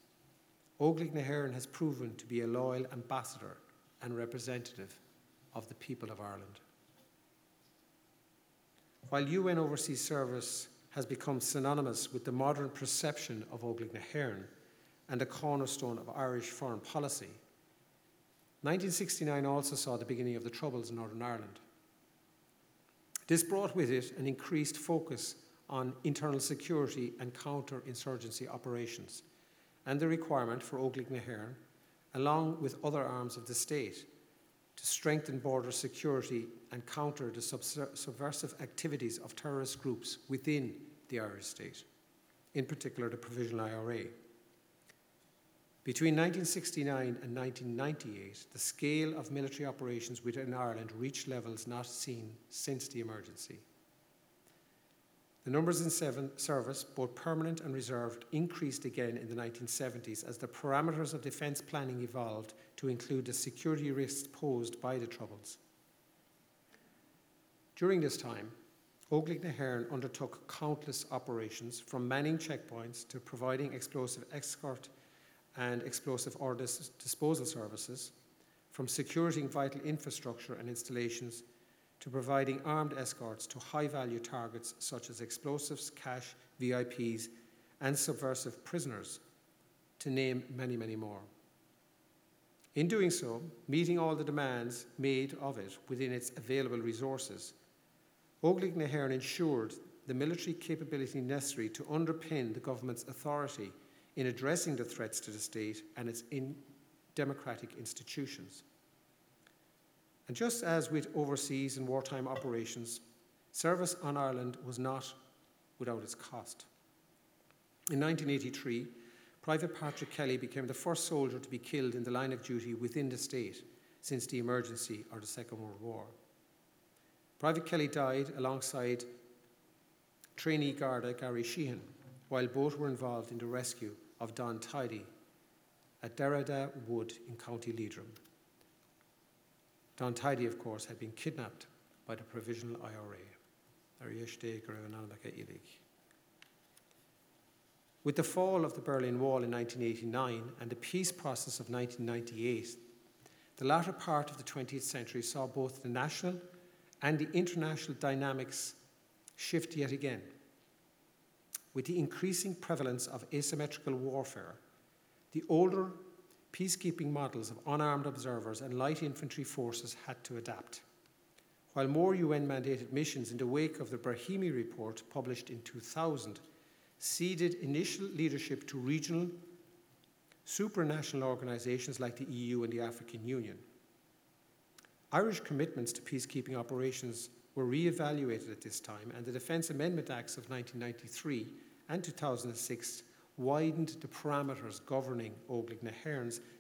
Óglaigh na has proven to be a loyal ambassador and representative of the people of Ireland. While UN Overseas Service has become synonymous with the modern perception of Óglaigh na and a cornerstone of Irish foreign policy, 1969 also saw the beginning of the Troubles in Northern Ireland. This brought with it an increased focus on internal security and counter insurgency operations and the requirement for Óglaigh na along with other arms of the state, to strengthen border security and counter the subversive activities of terrorist groups within the Irish state, in particular the Provisional IRA. Between 1969 and 1998, the scale of military operations within Ireland reached levels not seen since the emergency. The numbers in seven service, both permanent and reserved, increased again in the 1970s as the parameters of defence planning evolved to include the security risks posed by the Troubles. During this time, Óglaigh na HÉireann undertook countless operations from manning checkpoints to providing explosive escort and explosive ordnance disposal services, from securing vital infrastructure and installations to providing armed escorts to high value targets such as explosives, cash, VIPs, and subversive prisoners, to name many, many more. In doing so, meeting all the demands made of it within its available resources, HÉireann ensured the military capability necessary to underpin the government's authority in addressing the threats to the state and its in democratic institutions. And just as with overseas and wartime operations, service on Ireland was not without its cost. In 1983, Private Patrick Kelly became the first soldier to be killed in the line of duty within the state since the emergency or the Second World War. Private Kelly died alongside trainee Garda Gary Sheehan, while both were involved in the rescue of Don Tidey at Derrada Wood in County Leitrim. Don Tidey, of course, had been kidnapped by the Provisional IRA. With the fall of the Berlin Wall in 1989 and the peace process of 1998, the latter part of the 20th century saw both the national and the international dynamics shift yet again. With the increasing prevalence of asymmetrical warfare, the older peacekeeping models of unarmed observers and light infantry forces had to adapt, while more UN mandated missions in the wake of the Brahimi report published in 2000 ceded initial leadership to regional, supranational organisations like the EU and the African Union. Irish commitments to peacekeeping operations were re evaluated at this time, and the Defence Amendment Acts of 1993 and 2006 widened the parameters governing Óglaigh na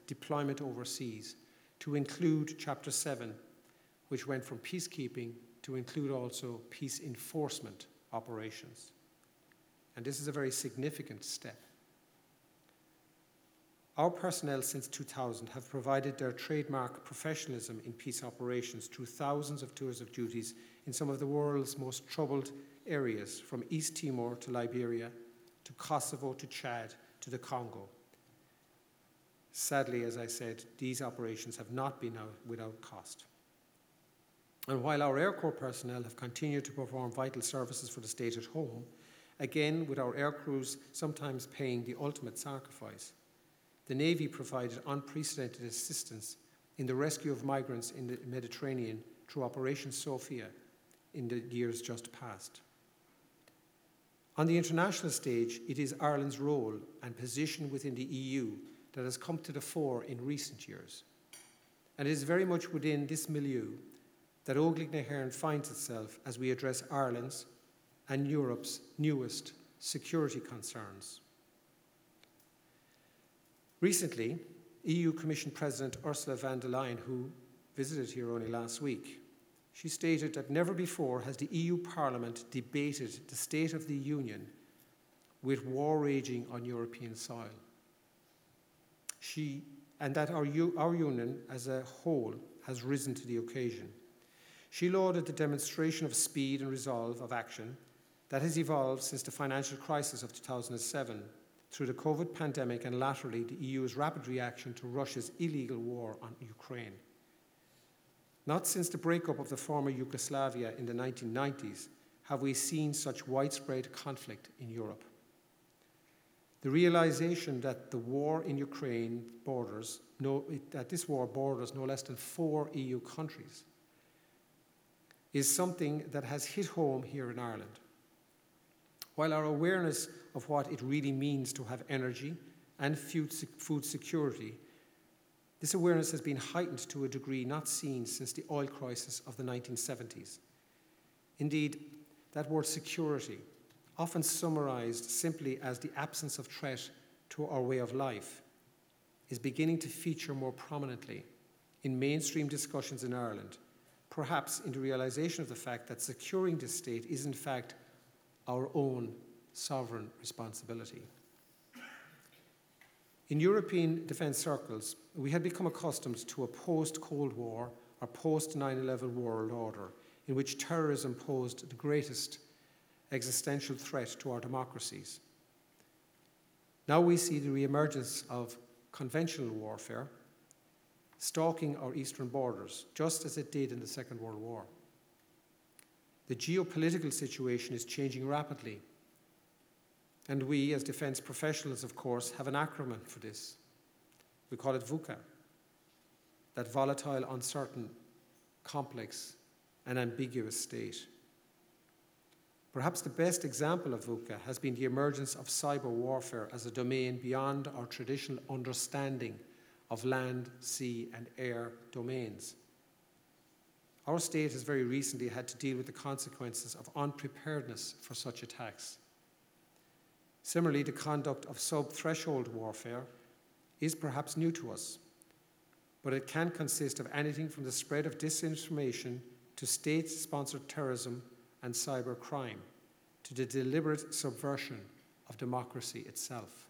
deployment overseas to include Chapter 7, which went from peacekeeping to include also peace enforcement operations. And this is a very significant step. Our personnel since 2000 have provided their trademark professionalism in peace operations through thousands of tours of duties in some of the world's most troubled areas, from East Timor to Liberia, to Kosovo to Chad to the Congo. Sadly, as I said, these operations have not been without cost. And while our Air Corps personnel have continued to perform vital services for the state at home, again with our air crews sometimes paying the ultimate sacrifice, the Navy provided unprecedented assistance in the rescue of migrants in the Mediterranean through Operation Sophia in the years just past. On the international stage, it is Ireland's role and position within the EU that has come to the fore in recent years. And it is very much within this milieu that Óglaigh na hÉireann finds itself as we address Ireland's and Europe's newest security concerns. Recently, EU Commission President Ursula von der Leyen, who visited here only last week, she stated that never before has the EU Parliament debated the state of the Union with war raging on European soil. She, and that our, our Union as a whole has risen to the occasion. She lauded the demonstration of speed and resolve of action that has evolved since the financial crisis of 2007 through the COVID pandemic and latterly the EU's rapid reaction to Russia's illegal war on Ukraine. Not since the breakup of the former Yugoslavia in the 1990s have we seen such widespread conflict in Europe. The realization that the war in Ukraine borders, no, that this war borders no less than four EU countries, is something that has hit home here in Ireland. While our awareness of what it really means to have energy and food security this awareness has been heightened to a degree not seen since the oil crisis of the 1970s. Indeed, that word security, often summarized simply as the absence of threat to our way of life, is beginning to feature more prominently in mainstream discussions in Ireland, perhaps in the realization of the fact that securing this state is, in fact, our own sovereign responsibility. In European defence circles, we had become accustomed to a post Cold War or post 9 11 world order in which terrorism posed the greatest existential threat to our democracies. Now we see the re-emergence of conventional warfare stalking our eastern borders, just as it did in the Second World War. The geopolitical situation is changing rapidly and we, as defence professionals, of course, have an acronym for this. We call it VUCA that volatile, uncertain, complex, and ambiguous state. Perhaps the best example of VUCA has been the emergence of cyber warfare as a domain beyond our traditional understanding of land, sea, and air domains. Our state has very recently had to deal with the consequences of unpreparedness for such attacks. Similarly, the conduct of sub threshold warfare is perhaps new to us, but it can consist of anything from the spread of disinformation to state sponsored terrorism and cyber crime to the deliberate subversion of democracy itself.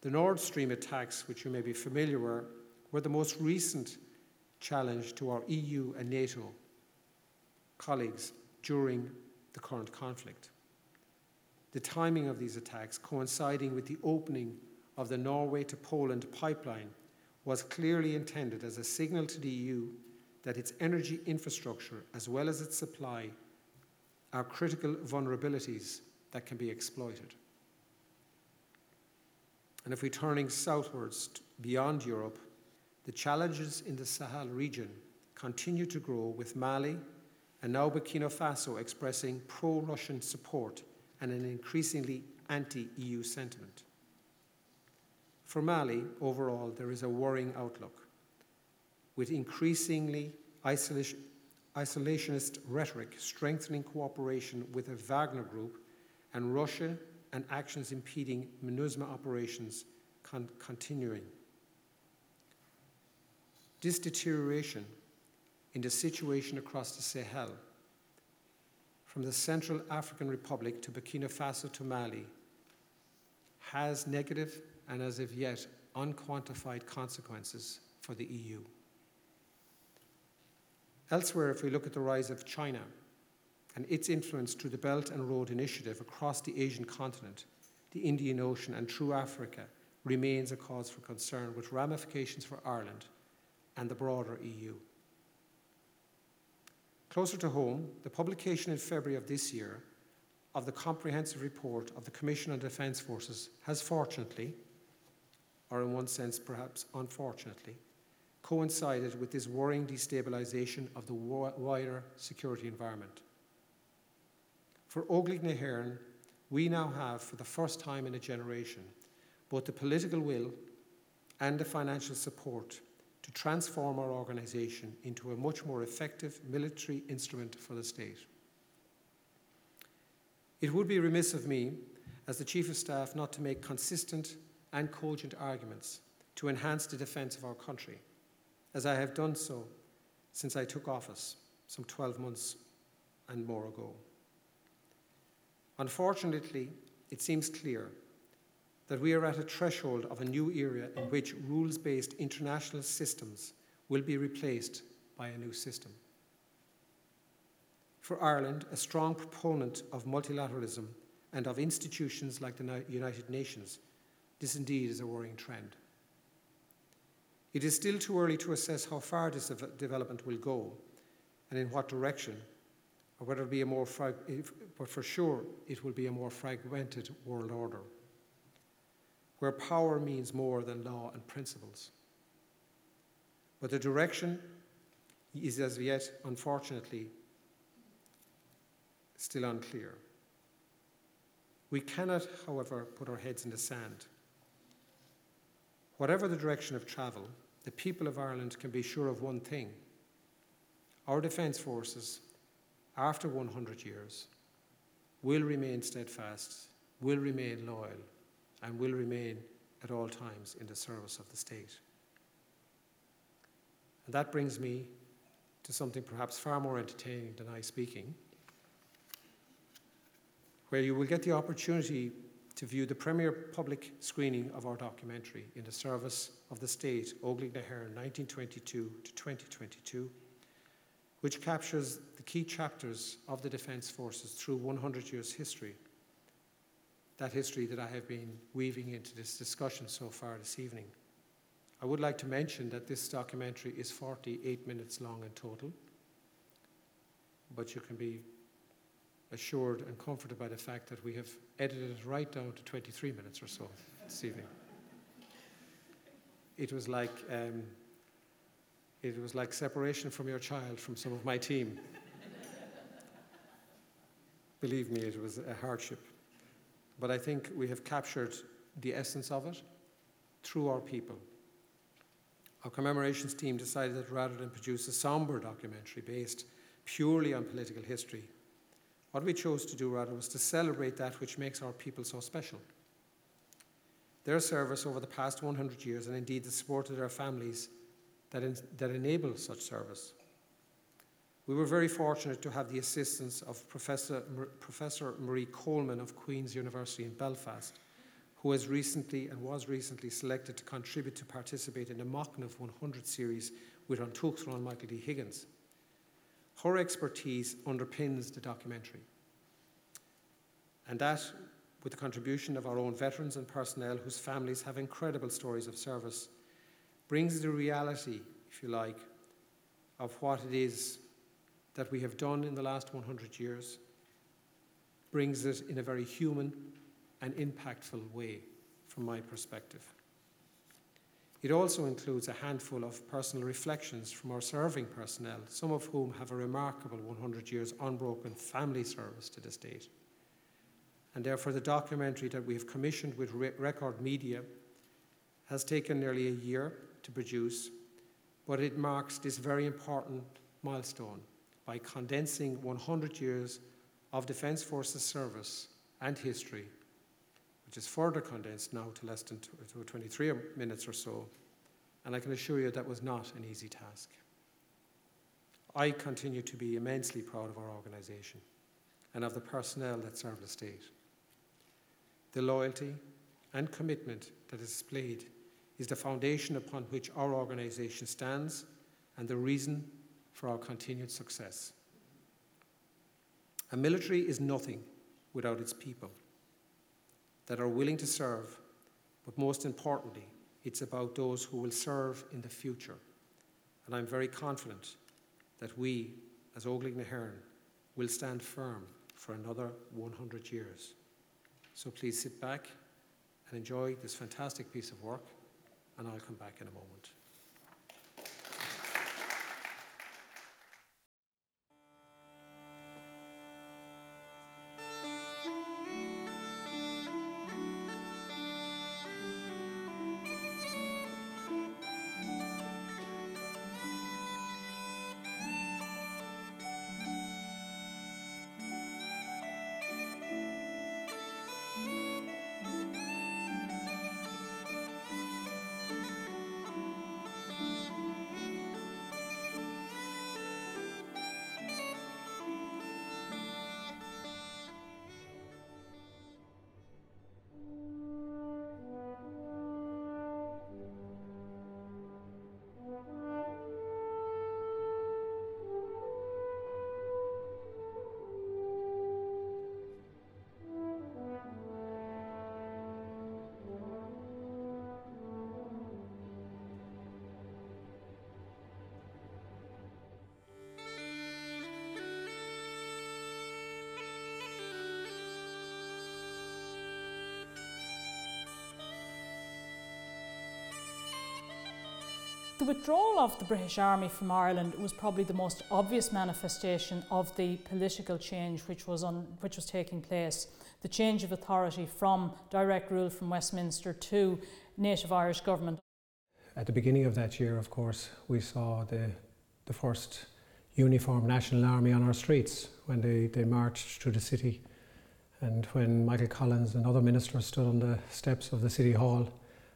The Nord Stream attacks, which you may be familiar with, were the most recent challenge to our EU and NATO colleagues during the current conflict the timing of these attacks coinciding with the opening of the Norway to Poland pipeline was clearly intended as a signal to the EU that its energy infrastructure, as well as its supply, are critical vulnerabilities that can be exploited. And if we're turning southwards beyond Europe, the challenges in the Sahel region continue to grow, with Mali and now Burkina Faso expressing pro Russian support and an increasingly anti EU sentiment. For Mali, overall, there is a worrying outlook, with increasingly isolation, isolationist rhetoric strengthening cooperation with the Wagner Group and Russia and actions impeding MINUSMA operations con- continuing. This deterioration in the situation across the Sahel, from the Central African Republic to Burkina Faso to Mali, has negative and as of yet unquantified consequences for the EU. Elsewhere, if we look at the rise of China and its influence through the Belt and Road Initiative across the Asian continent, the Indian Ocean, and through Africa, remains a cause for concern with ramifications for Ireland and the broader EU. Closer to home, the publication in February of this year of the comprehensive report of the Commission on Defence Forces has fortunately, or in one sense perhaps unfortunately, coincided with this worrying destabilisation of the wider security environment. For Óglaigh na hÉireann, we now have, for the first time in a generation, both the political will and the financial support to transform our organisation into a much more effective military instrument for the state. It would be remiss of me, as the Chief of Staff, not to make consistent and cogent arguments to enhance the defence of our country, as I have done so since I took office some 12 months and more ago. Unfortunately, it seems clear that we are at a threshold of a new era in which rules based international systems will be replaced by a new system. For Ireland, a strong proponent of multilateralism and of institutions like the United Nations, this indeed is a worrying trend. It is still too early to assess how far this development will go and in what direction, or whether it be a more, frag- but for sure it will be a more fragmented world order where power means more than law and principles. But the direction is as yet, unfortunately, still unclear. We cannot, however, put our heads in the sand. Whatever the direction of travel, the people of Ireland can be sure of one thing our Defence Forces, after 100 years, will remain steadfast, will remain loyal and will remain at all times in the service of the state. And that brings me to something perhaps far more entertaining than I speaking, where you will get the opportunity to view the premier public screening of our documentary in the service of the state, Óglaigh na hÉireann, 1922 to 2022, which captures the key chapters of the Defence Forces through 100 years' history that history that I have been weaving into this discussion so far this evening. I would like to mention that this documentary is 48 minutes long in total, but you can be assured and comforted by the fact that we have edited it right down to 23 minutes or so this evening. It was like um, it was like separation from your child from some of my team. Believe me, it was a hardship. But I think we have captured the essence of it through our people. Our commemorations team decided that rather than produce a somber documentary based purely on political history, what we chose to do rather was to celebrate that which makes our people so special. Their service over the past 100 years, and indeed the support of their families that, in, that enable such service. We were very fortunate to have the assistance of Professor, Professor Marie Coleman of Queen's University in Belfast, who has recently and was recently selected to contribute to participate in the Machnamh 100 series with An tUachtarán Michael D. Higgins. Her expertise underpins the documentary. And that, with the contribution of our own veterans and personnel whose families have incredible stories of service, brings the reality, if you like, of what it is that we have done in the last 100 years brings it in a very human and impactful way from my perspective. It also includes a handful of personal reflections from our serving personnel, some of whom have a remarkable 100 years unbroken family service to the state. And therefore, the documentary that we have commissioned with Record Media has taken nearly a year to produce, but it marks this very important milestone by condensing 100 years of Defence Forces service and history which is further condensed now to less than 23 minutes or so. And I can assure you that was not an easy task. I continue to be immensely proud of our organisation and of the personnel that serve the state. The loyalty and commitment that is displayed is the foundation upon which our organisation stands and the reason for our continued success. A military is nothing without its people that are willing to serve, but most importantly, it's about those who will serve in the future. And I'm very confident that we, as Óglaigh na hÉireann, will stand firm for another 100 years. So please sit back and enjoy this fantastic piece of work, and I'll come back in a moment. The withdrawal of the British Army from Ireland was probably the most obvious manifestation of the political change which was, on, which was taking place. The change of authority from direct rule from Westminster to native Irish government. At the beginning of that year, of course, we saw the, the first uniformed national army on our streets when they, they marched through the city. And when Michael Collins and other ministers stood on the steps of the City Hall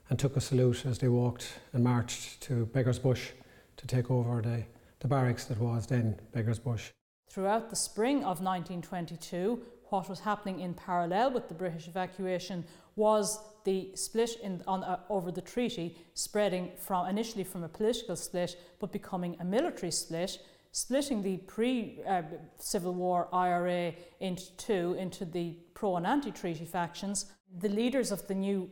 and took a salute as they walked and marched to Beggar's Bush to take over the, the barracks that was then Beggar's Bush. Throughout the spring of 1922, what was happening in parallel with the British evacuation was the split in, on, uh, over the treaty spreading from initially from a political split but becoming a military split splitting the pre-Civil uh, War IRA into two, into the pro and anti-treaty factions. The leaders of the new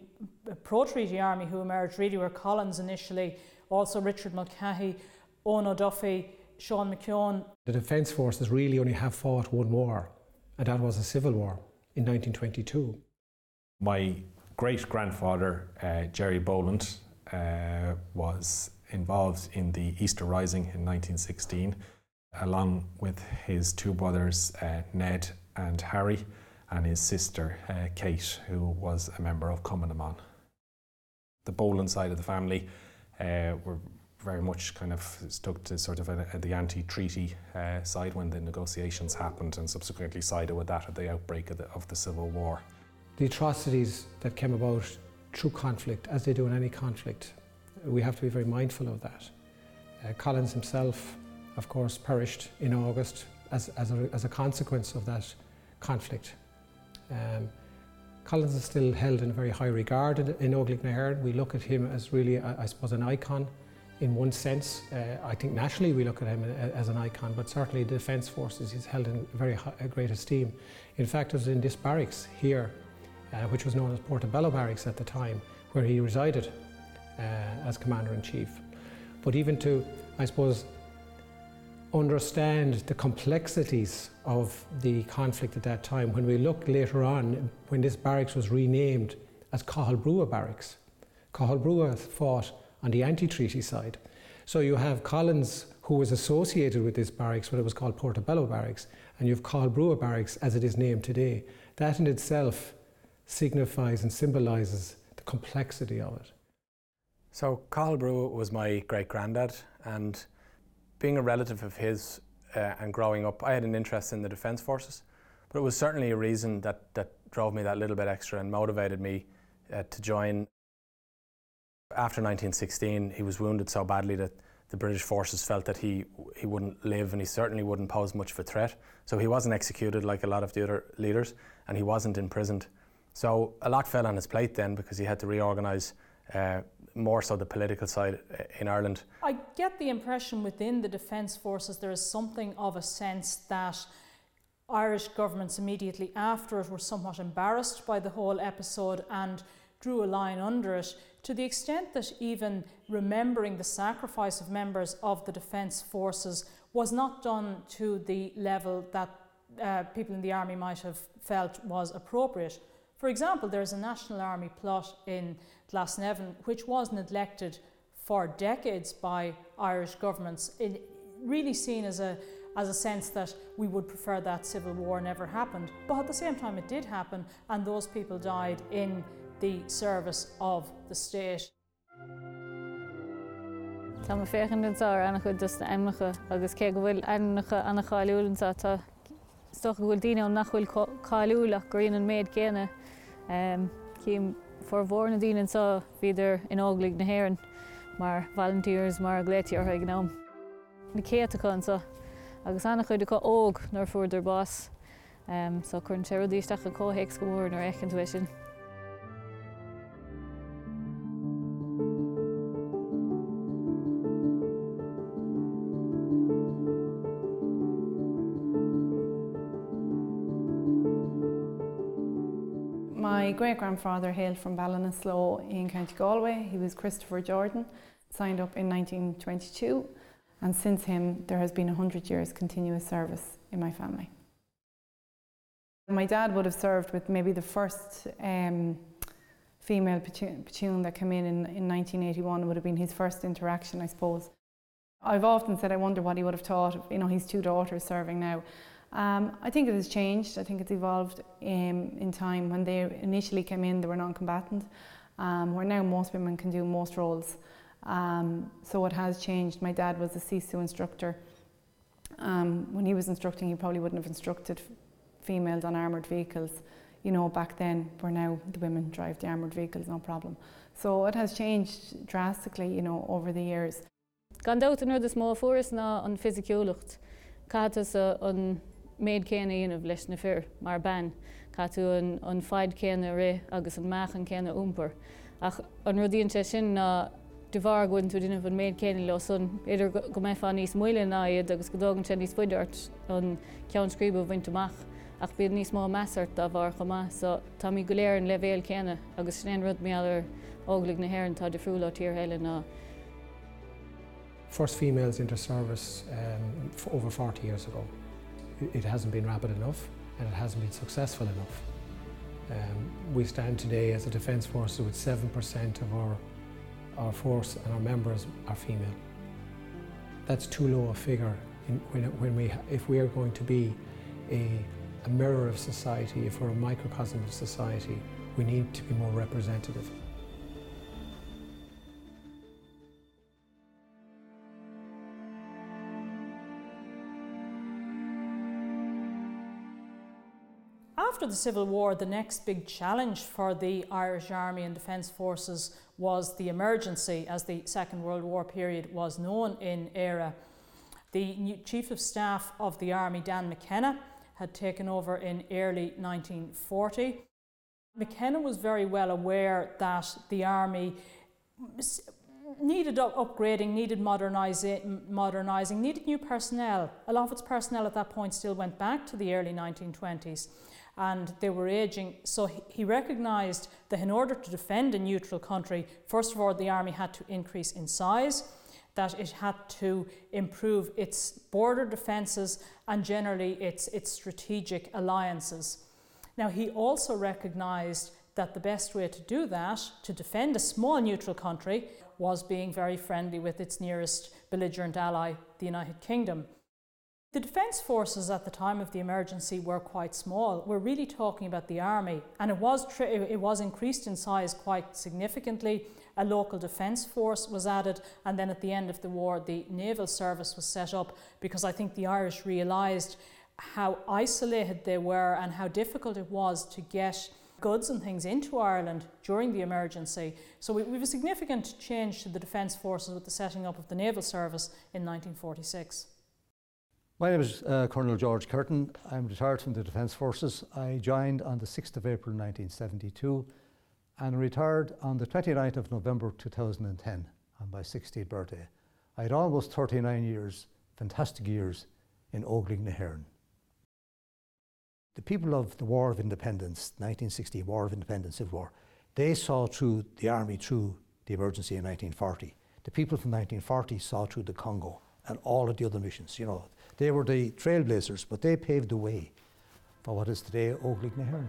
uh, pro-treaty army who emerged really were Collins initially, also Richard Mulcahy, Eoin O'Duffy, Sean McKeown. The Defence Forces really only have fought one war, and that was a civil war in 1922. My great grandfather, uh, Gerry Boland, uh, was involved in the Easter Rising in 1916, along with his two brothers, uh, Ned and Harry, and his sister, uh, Kate, who was a member of Cumann na mBan. The Boland side of the family uh, were very much kind of stuck to sort of a, a, the anti-treaty uh, side when the negotiations happened and subsequently sided with that at the outbreak of the, of the Civil War. The atrocities that came about through conflict, as they do in any conflict, we have to be very mindful of that. Uh, Collins himself, of course, perished in August as, as, a, as a consequence of that conflict. Um, Collins is still held in very high regard in, hÉireann. We look at him as really, I suppose, an icon in one sense. Uh, I think nationally we look at him as an icon, but certainly the Defence Forces is held in very high, great esteem. In fact, it was in this barracks here, uh, which was known as Portobello Barracks at the time, where he resided uh, as Commander in Chief. But even to, I suppose, understand the complexities of the conflict at that time, when we look later on, when this barracks was renamed as Cathal Brugha Barracks, Cathal Brugha fought on the anti treaty side. So you have Collins, who was associated with this barracks when it was called Portobello Barracks, and you have Brugha Barracks as it is named today. That in itself signifies and symbolises the complexity of it. So, Cathal Brugha was my great granddad, and being a relative of his uh, and growing up, I had an interest in the Defence Forces, but it was certainly a reason that, that drove me that little bit extra and motivated me uh, to join. After 1916, he was wounded so badly that the British forces felt that he, he wouldn't live and he certainly wouldn't pose much of a threat. So he wasn't executed like a lot of the other leaders and he wasn't imprisoned. So a lot fell on his plate then because he had to reorganise uh, more so the political side uh, in Ireland. I get the impression within the Defence Forces there is something of a sense that Irish governments immediately after it were somewhat embarrassed by the whole episode and drew a line under it to the extent that even remembering the sacrifice of members of the Defence Forces was not done to the level that uh, people in the army might have felt was appropriate. For example, there's a National Army plot in Glasnevin which was neglected for decades by Irish governments, it, really seen as a as a sense that we would prefer that civil war never happened. But at the same time, it did happen, and those people died in the service of the state. Tá féchan den á anna chud dus aimnacha agus cé go bhfuil annacha anna cháúlansa tá sto bhfuil daine an nachhfuil cáúach goíon an méid céine cím for bhór na daine sa bhíidir in áglaigh na hhéan mar volunteers mar gléitiar ag gnám. Na céachchan sa agus anna chuide go óg nar fuidir bás, um, so chun teúdíisteach a cóhéic go bhór nar echan My great grandfather hailed from Ballinasloe in County Galway. He was Christopher Jordan, signed up in 1922, and since him, there has been 100 years continuous service in my family. My dad would have served with maybe the first um, female platoon that came in, in in 1981 would have been his first interaction, I suppose. I've often said I wonder what he would have thought, you know, his two daughters serving now. Um, I think it has changed. I think it's evolved um, in time. When they initially came in, they were non-combatant, um, where now most women can do most roles. Um, so it has changed. My dad was a CISO instructor. Um, when he was instructing, he probably wouldn't have instructed females on armoured vehicles. You know, back then, where now the women drive the armoured vehicles, no problem. So it has changed drastically, you know, over the years. Gan dat er de smá furas ná an méid céna dionmh leis na fear mar ben, Ca tú an feid céna ré agus an meachan céna úmper. Ach an rudíonn sin ná bhar goin tú duine bhan méid céine le sun idir go mé fan níos muile náiad agus godágan sé níos fuidirt an cean scríbh bhaintach ach bíad níos má meart a bhar chumá so tá í goléir an levéil céine agus sné rud méallir óglaigh na hhéann tá de friúla tír heile ná. First females into service um, over 40 years ago. It hasn't been rapid enough and it hasn't been successful enough. Um, we stand today as a defence force with 7% of our, our force and our members are female. That's too low a figure in, when, when we, if we are going to be a, a mirror of society, if we're a microcosm of society, we need to be more representative. After the Civil War, the next big challenge for the Irish Army and Defence Forces was the emergency, as the Second World War period was known in Éire. The Chief of Staff of the Army, Dan McKenna, had taken over in early 1940. McKenna was very well aware that the Army needed upgrading, needed modernising, modernising, needed new personnel. A lot of its personnel at that point still went back to the early 1920s and they were aging. So he recognised that in order to defend a neutral country, first of all, the army had to increase in size, that it had to improve its border defences and generally its, its strategic alliances. Now, he also recognised that the best way to do that, to defend a small neutral country, was being very friendly with its nearest belligerent ally, the United Kingdom. The Defence Forces at the time of the emergency were quite small. We're really talking about the army, and it was, tri- it was increased in size quite significantly. A local defence force was added, and then at the end of the war, the naval service was set up because I think the Irish realised how isolated they were and how difficult it was to get goods and things into Ireland during the emergency. So we, we have a significant change to the Defence Forces with the setting up of the Naval Service in 1946. My name is uh, Colonel George Curtin. I'm retired from the Defence Forces. I joined on the 6th of April 1972 and retired on the 29th of November 2010 on my 60th birthday. I had almost 39 years, fantastic years, in Óglaigh na. The people of the War of Independence, 1960 War of Independence, Civil War, they saw through the army through the emergency in 1940. The people from 1940 saw through the Congo and all of the other missions. You know, they were the trailblazers, but they paved the way for what is today Óglaigh na.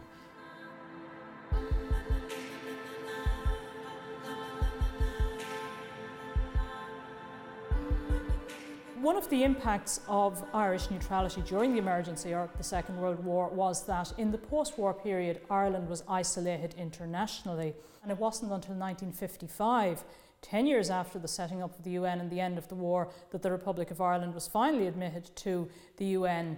One of the impacts of Irish neutrality during the emergency or the Second World War was that in the post war period, Ireland was isolated internationally. And it wasn't until 1955, 10 years after the setting up of the UN and the end of the war, that the Republic of Ireland was finally admitted to the UN.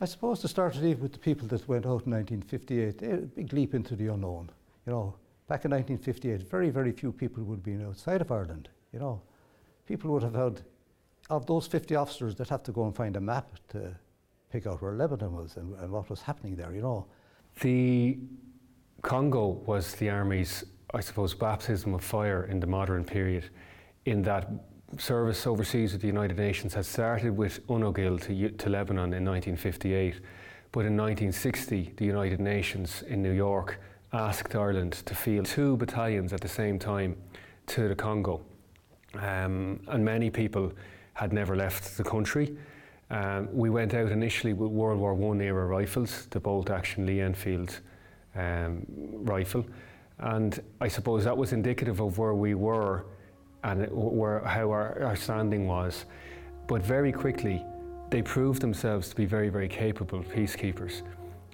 I suppose to start it with the people that went out in 1958, a eh, big leap into the unknown. You know, back in 1958, very, very few people would have been outside of Ireland. You know, people would have had of those 50 officers that have to go and find a map to pick out where Lebanon was and, and what was happening there, you know. The Congo was the Army's, I suppose, baptism of fire in the modern period, in that service overseas with the United Nations had started with UNOGIL to, to Lebanon in 1958, but in 1960, the United Nations in New York asked Ireland to field two battalions at the same time to the Congo. Um, and many people had never left the country. Um, we went out initially with World War I era rifles, the bolt action Lee Enfield um, rifle, and I suppose that was indicative of where we were and where, how our, our standing was. But very quickly, they proved themselves to be very, very capable peacekeepers.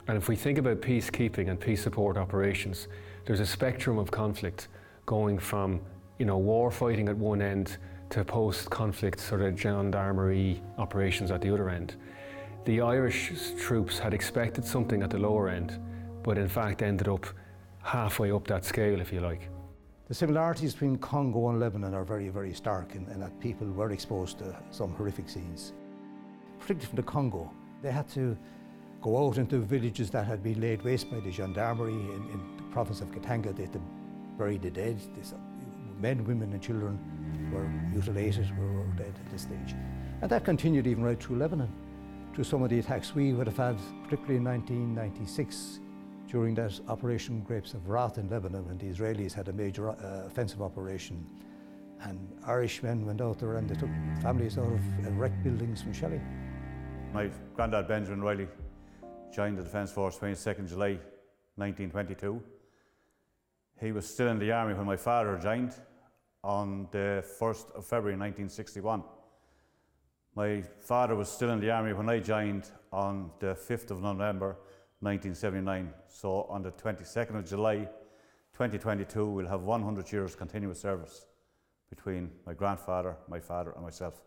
And if we think about peacekeeping and peace support operations, there's a spectrum of conflict going from you know war fighting at one end to post-conflict sort of gendarmerie operations at the other end. The Irish troops had expected something at the lower end, but in fact ended up halfway up that scale, if you like. The similarities between Congo and Lebanon are very, very stark in, in that people were exposed to some horrific scenes. Particularly from the Congo, they had to go out into villages that had been laid waste by the gendarmerie in, in the province of Katanga. They had to bury the dead, men, women, and children were mutilated, were, were dead at this stage. And that continued even right through Lebanon, through some of the attacks we would have had, particularly in 1996, during that Operation Grapes of Wrath in Lebanon, when the Israelis had a major uh, offensive operation. And Irish men went out there and they took families out of wrecked buildings from Shelley. My granddad Benjamin Riley joined the Defence Force 22nd July 1922. He was still in the army when my father joined, on the 1st of February 1961. My father was still in the army when I joined on the 5th of November 1979. So on the 22nd of July 2022, we'll have 100 years continuous service between my grandfather, my father, and myself.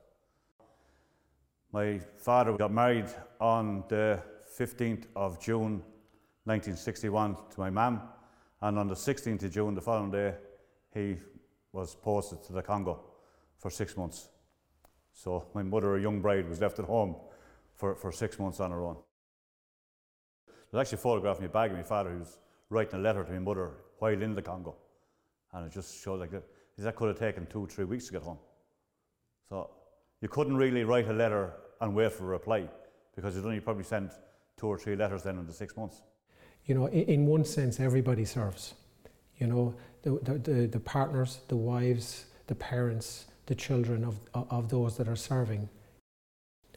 My father got married on the 15th of June 1961 to my mum, and on the 16th of June, the following day, he was posted to the Congo for six months. So my mother, a young bride, was left at home for, for six months on her own. There's actually a photograph in my bag of my father who's writing a letter to my mother while in the Congo. And it just showed like that. That could have taken two, three weeks to get home. So you couldn't really write a letter and wait for a reply because you'd only probably send two or three letters then in the six months. You know, in one sense, everybody serves. You know, the, the, the partners, the wives, the parents, the children of, of those that are serving.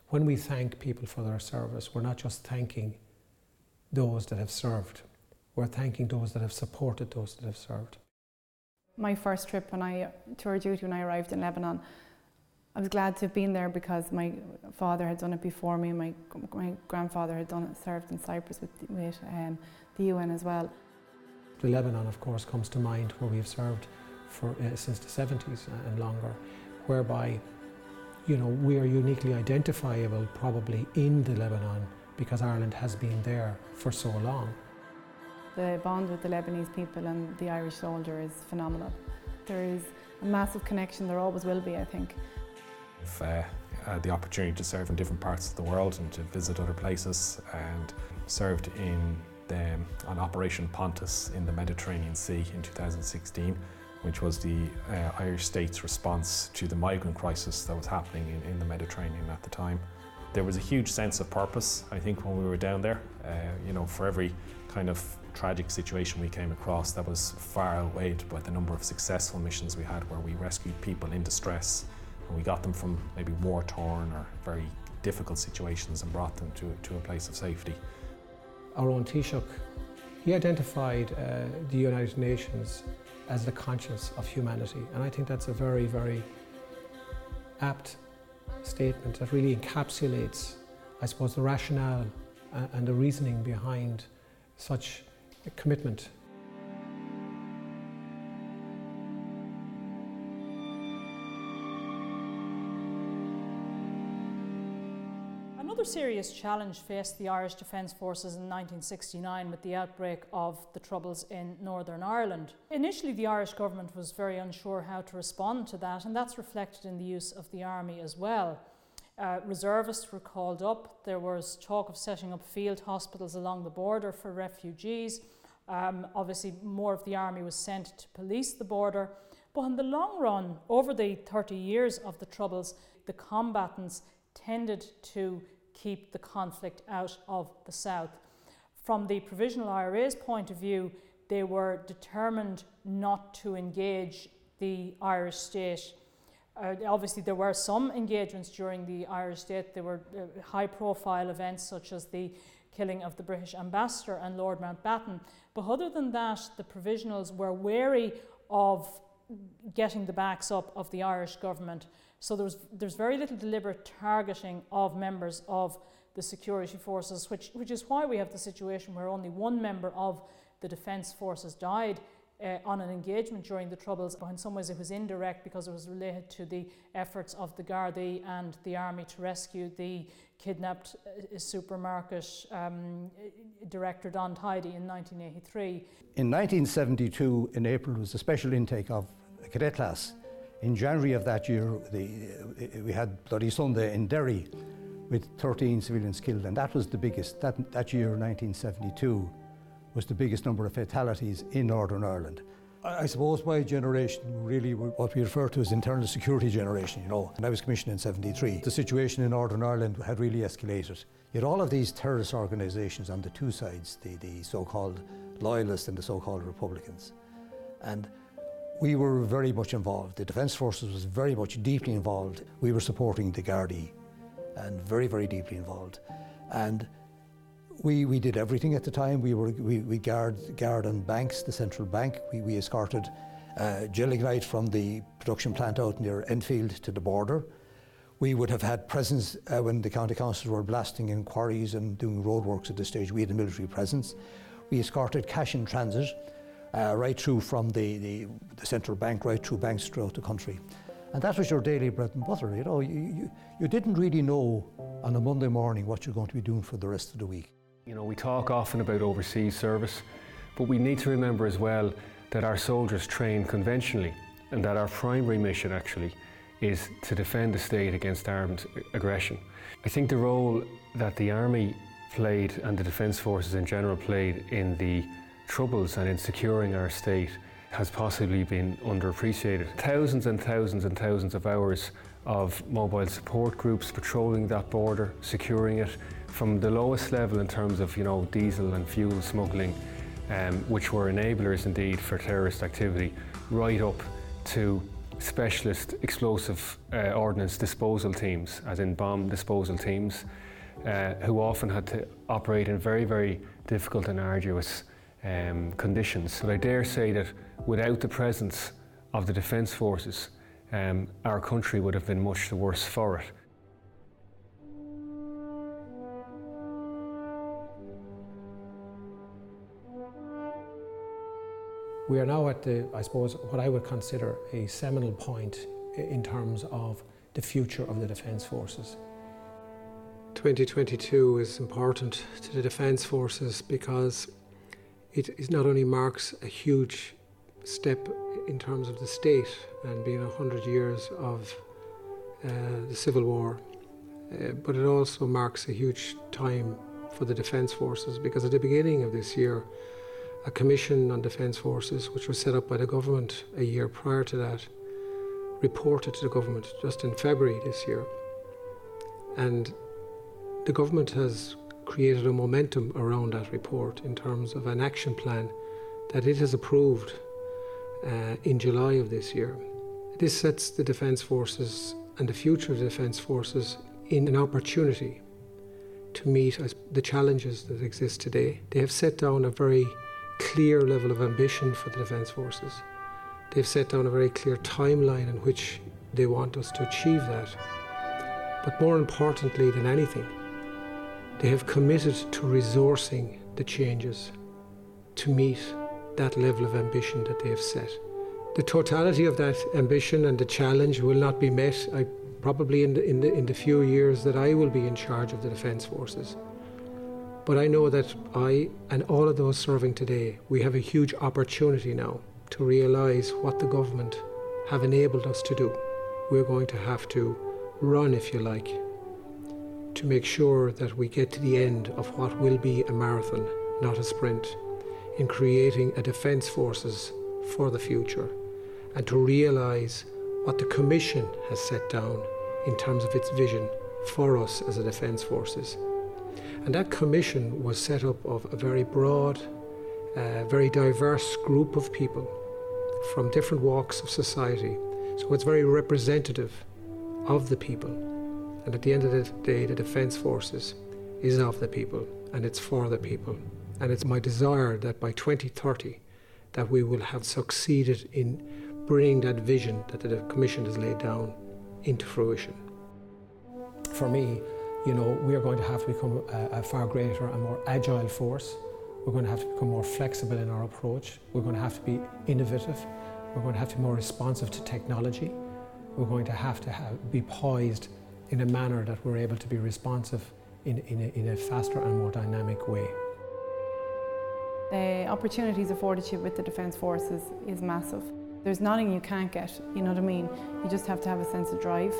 When we thank people for their service, we're not just thanking those that have served, we're thanking those that have supported those that have served. My first trip when I tour duty when I arrived in Lebanon, I was glad to have been there because my father had done it before me and my, my grandfather had done it, served in Cyprus with, with um, the UN as well. The Lebanon, of course, comes to mind where we have served for, uh, since the 70s and longer, whereby you know, we are uniquely identifiable probably in the Lebanon because Ireland has been there for so long. The bond with the Lebanese people and the Irish soldier is phenomenal. There is a massive connection, there always will be, I think. I've uh, had the opportunity to serve in different parts of the world and to visit other places and served in the, on Operation Pontus in the Mediterranean Sea in 2016 which was the uh, Irish state's response to the migrant crisis that was happening in, in, the Mediterranean at the time. There was a huge sense of purpose, I think, when we were down there. Uh, you know, for every kind of tragic situation we came across, that was far outweighed by the number of successful missions we had where we rescued people in distress and we got them from maybe war-torn or very difficult situations and brought them to, to a place of safety. Our own Taoiseach, he identified uh, the United Nations as the conscience of humanity. And I think that's a very, very apt statement that really encapsulates, I suppose, the rationale uh, and the reasoning behind such a commitment Another serious challenge faced the Irish Defence Forces in 1969 with the outbreak of the Troubles in Northern Ireland. Initially, the Irish government was very unsure how to respond to that, and that's reflected in the use of the army as well. Uh, reservists were called up. There was talk of setting up field hospitals along the border for refugees. Um, obviously, more of the army was sent to police the border. But in the long run, over the 30 years of the Troubles, the combatants tended to keep the conflict out of the south. From the Provisional IRA's point of view, they were determined not to engage the Irish state. Uh, obviously, there were some engagements during the Irish state. There were uh, high profile events such as the killing of the British ambassador and Lord Mountbatten. But other than that, the provisionals were wary of getting the backs up of the Irish government. So there's very little deliberate targeting of members of the security forces, which, which is why we have the situation where only one member of the defence forces died uh, on an engagement during the Troubles, in some ways it was indirect because it was related to the efforts of the Gardaí and the army to rescue the kidnapped uh, supermarket um, director Don Tidey in 1983. In 1972, in April, was a special intake of a cadet class in January of that year, the, we had Bloody Sunday in Derry with 13 civilians killed, and that was the biggest. That, that year, 1972, was the biggest number of fatalities in Northern Ireland. I suppose my generation really what we refer to as internal security generation, you know, and I was commissioned in 73. The situation in Northern Ireland had really escalated. Yet all of these terrorist organisations on the two sides, the, the so-called loyalists and the so-called Republicans, and we were very much involved. The Defence Forces was very much deeply involved. We were supporting the Gardaí and very, very deeply involved. And we, we did everything at the time. We were we, we guard guard on banks, the central bank. We, we escorted uh, gelignite from the production plant out near Enfield to the border. We would have had presence uh, when the county councils were blasting in quarries and doing roadworks at this stage. We had a military presence. We escorted cash in transit uh, right through from the, the, the, central bank, right through banks throughout the country. And that was your daily bread and butter. You know, you, you, you didn't really know on a Monday morning what you're going to be doing for the rest of the week. You know, we talk often about overseas service, but we need to remember as well that our soldiers train conventionally and that our primary mission actually is to defend the state against armed aggression. I think the role that the Army played and the Defence Forces in general played in the troubles and in securing our state has possibly been underappreciated. Thousands and thousands and thousands of hours of mobile support groups patrolling that border, securing it from the lowest level in terms of you know diesel and fuel smuggling, um, which were enablers indeed for terrorist activity, right up to specialist explosive uh, ordnance disposal teams, as in bomb disposal teams, uh, who often had to operate in very, very difficult and arduous um, conditions. But I dare say that without the presence of the Defence Forces, um, our country would have been much the worse for it. We are now at the, I suppose, what I would consider a seminal point in terms of the future of the Defence Forces. 2022 is important to the Defence Forces because it, it not only marks a huge step in terms of the state and being 100 years of uh, the Civil War, uh, but it also marks a huge time for the Defence Forces because at the beginning of this year, a commission on defence forces, which was set up by the government a year prior to that, reported to the government just in February this year. And the government has created a momentum around that report in terms of an action plan that it has approved uh, in July of this year. This sets the Defence Forces and the future of the Defence Forces in an opportunity to meet the challenges that exist today. They have set down a very clear level of ambition for the Defence Forces. They've set down a very clear timeline in which they want us to achieve that. But more importantly than anything, they have committed to resourcing the changes to meet that level of ambition that they have set. The totality of that ambition and the challenge will not be met, I, probably in the, in, the, in the few years that I will be in charge of the Defence Forces. But I know that I and all of those serving today, we have a huge opportunity now to realise what the government have enabled us to do. We're going to have to run, if you like, to make sure that we get to the end of what will be a marathon, not a sprint, in creating a defence forces for the future and to realise what the Commission has set down in terms of its vision for us as a defence forces. And that commission was set up of a very broad, uh, very diverse group of people from different walks of society. So it's very representative of the people. And at the end of the day, the Defence Forces is of the people and it's for the people. And it's my desire that by 2030 that we will have succeeded in bringing that vision that the Commission has laid down into fruition. For me, you know, we are going to have to become a, a far greater and more agile force. We're going to have to become more flexible in our approach. We're going to have to be innovative. We're going to have to be more responsive to technology. We're going to have to have, be poised in a manner that we're able to be responsive in, in, a, in a faster and more dynamic way. The opportunities afforded you with the Defence Forces is massive. There's nothing you can't get, you know what I mean? You just have to have a sense of drive.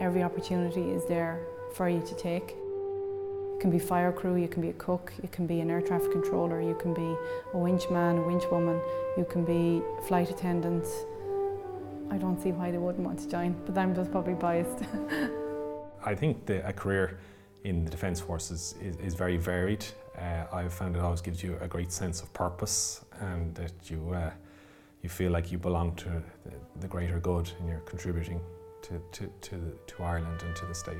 Every opportunity is there for you to take. You can be fire crew, you can be a cook, you can be an air traffic controller, you can be a winch man, a winch woman, you can be flight attendant. I don't see why they wouldn't want to join, but I'm just probably biased. [LAUGHS] I think the, a career in the Defence Forces is, is very varied. Uh, I've found it always gives you a great sense of purpose and that you, uh, you feel like you belong to the, the greater good and you're contributing to, to, to, to Ireland and to the state.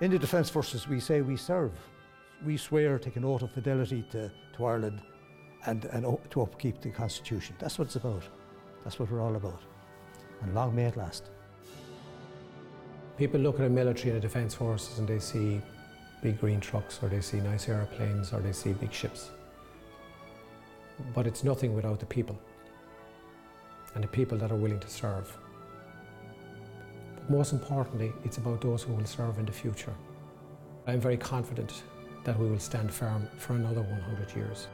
In the Defence Forces, we say we serve. We swear, take an oath of fidelity to, to Ireland and, and to upkeep the Constitution. That's what it's about. That's what we're all about. And long may it last. People look at a military and a defence forces and they see big green trucks or they see nice aeroplanes or they see big ships. But it's nothing without the people and the people that are willing to serve. But most importantly, it's about those who will serve in the future. I'm very confident that we will stand firm for another 100 years.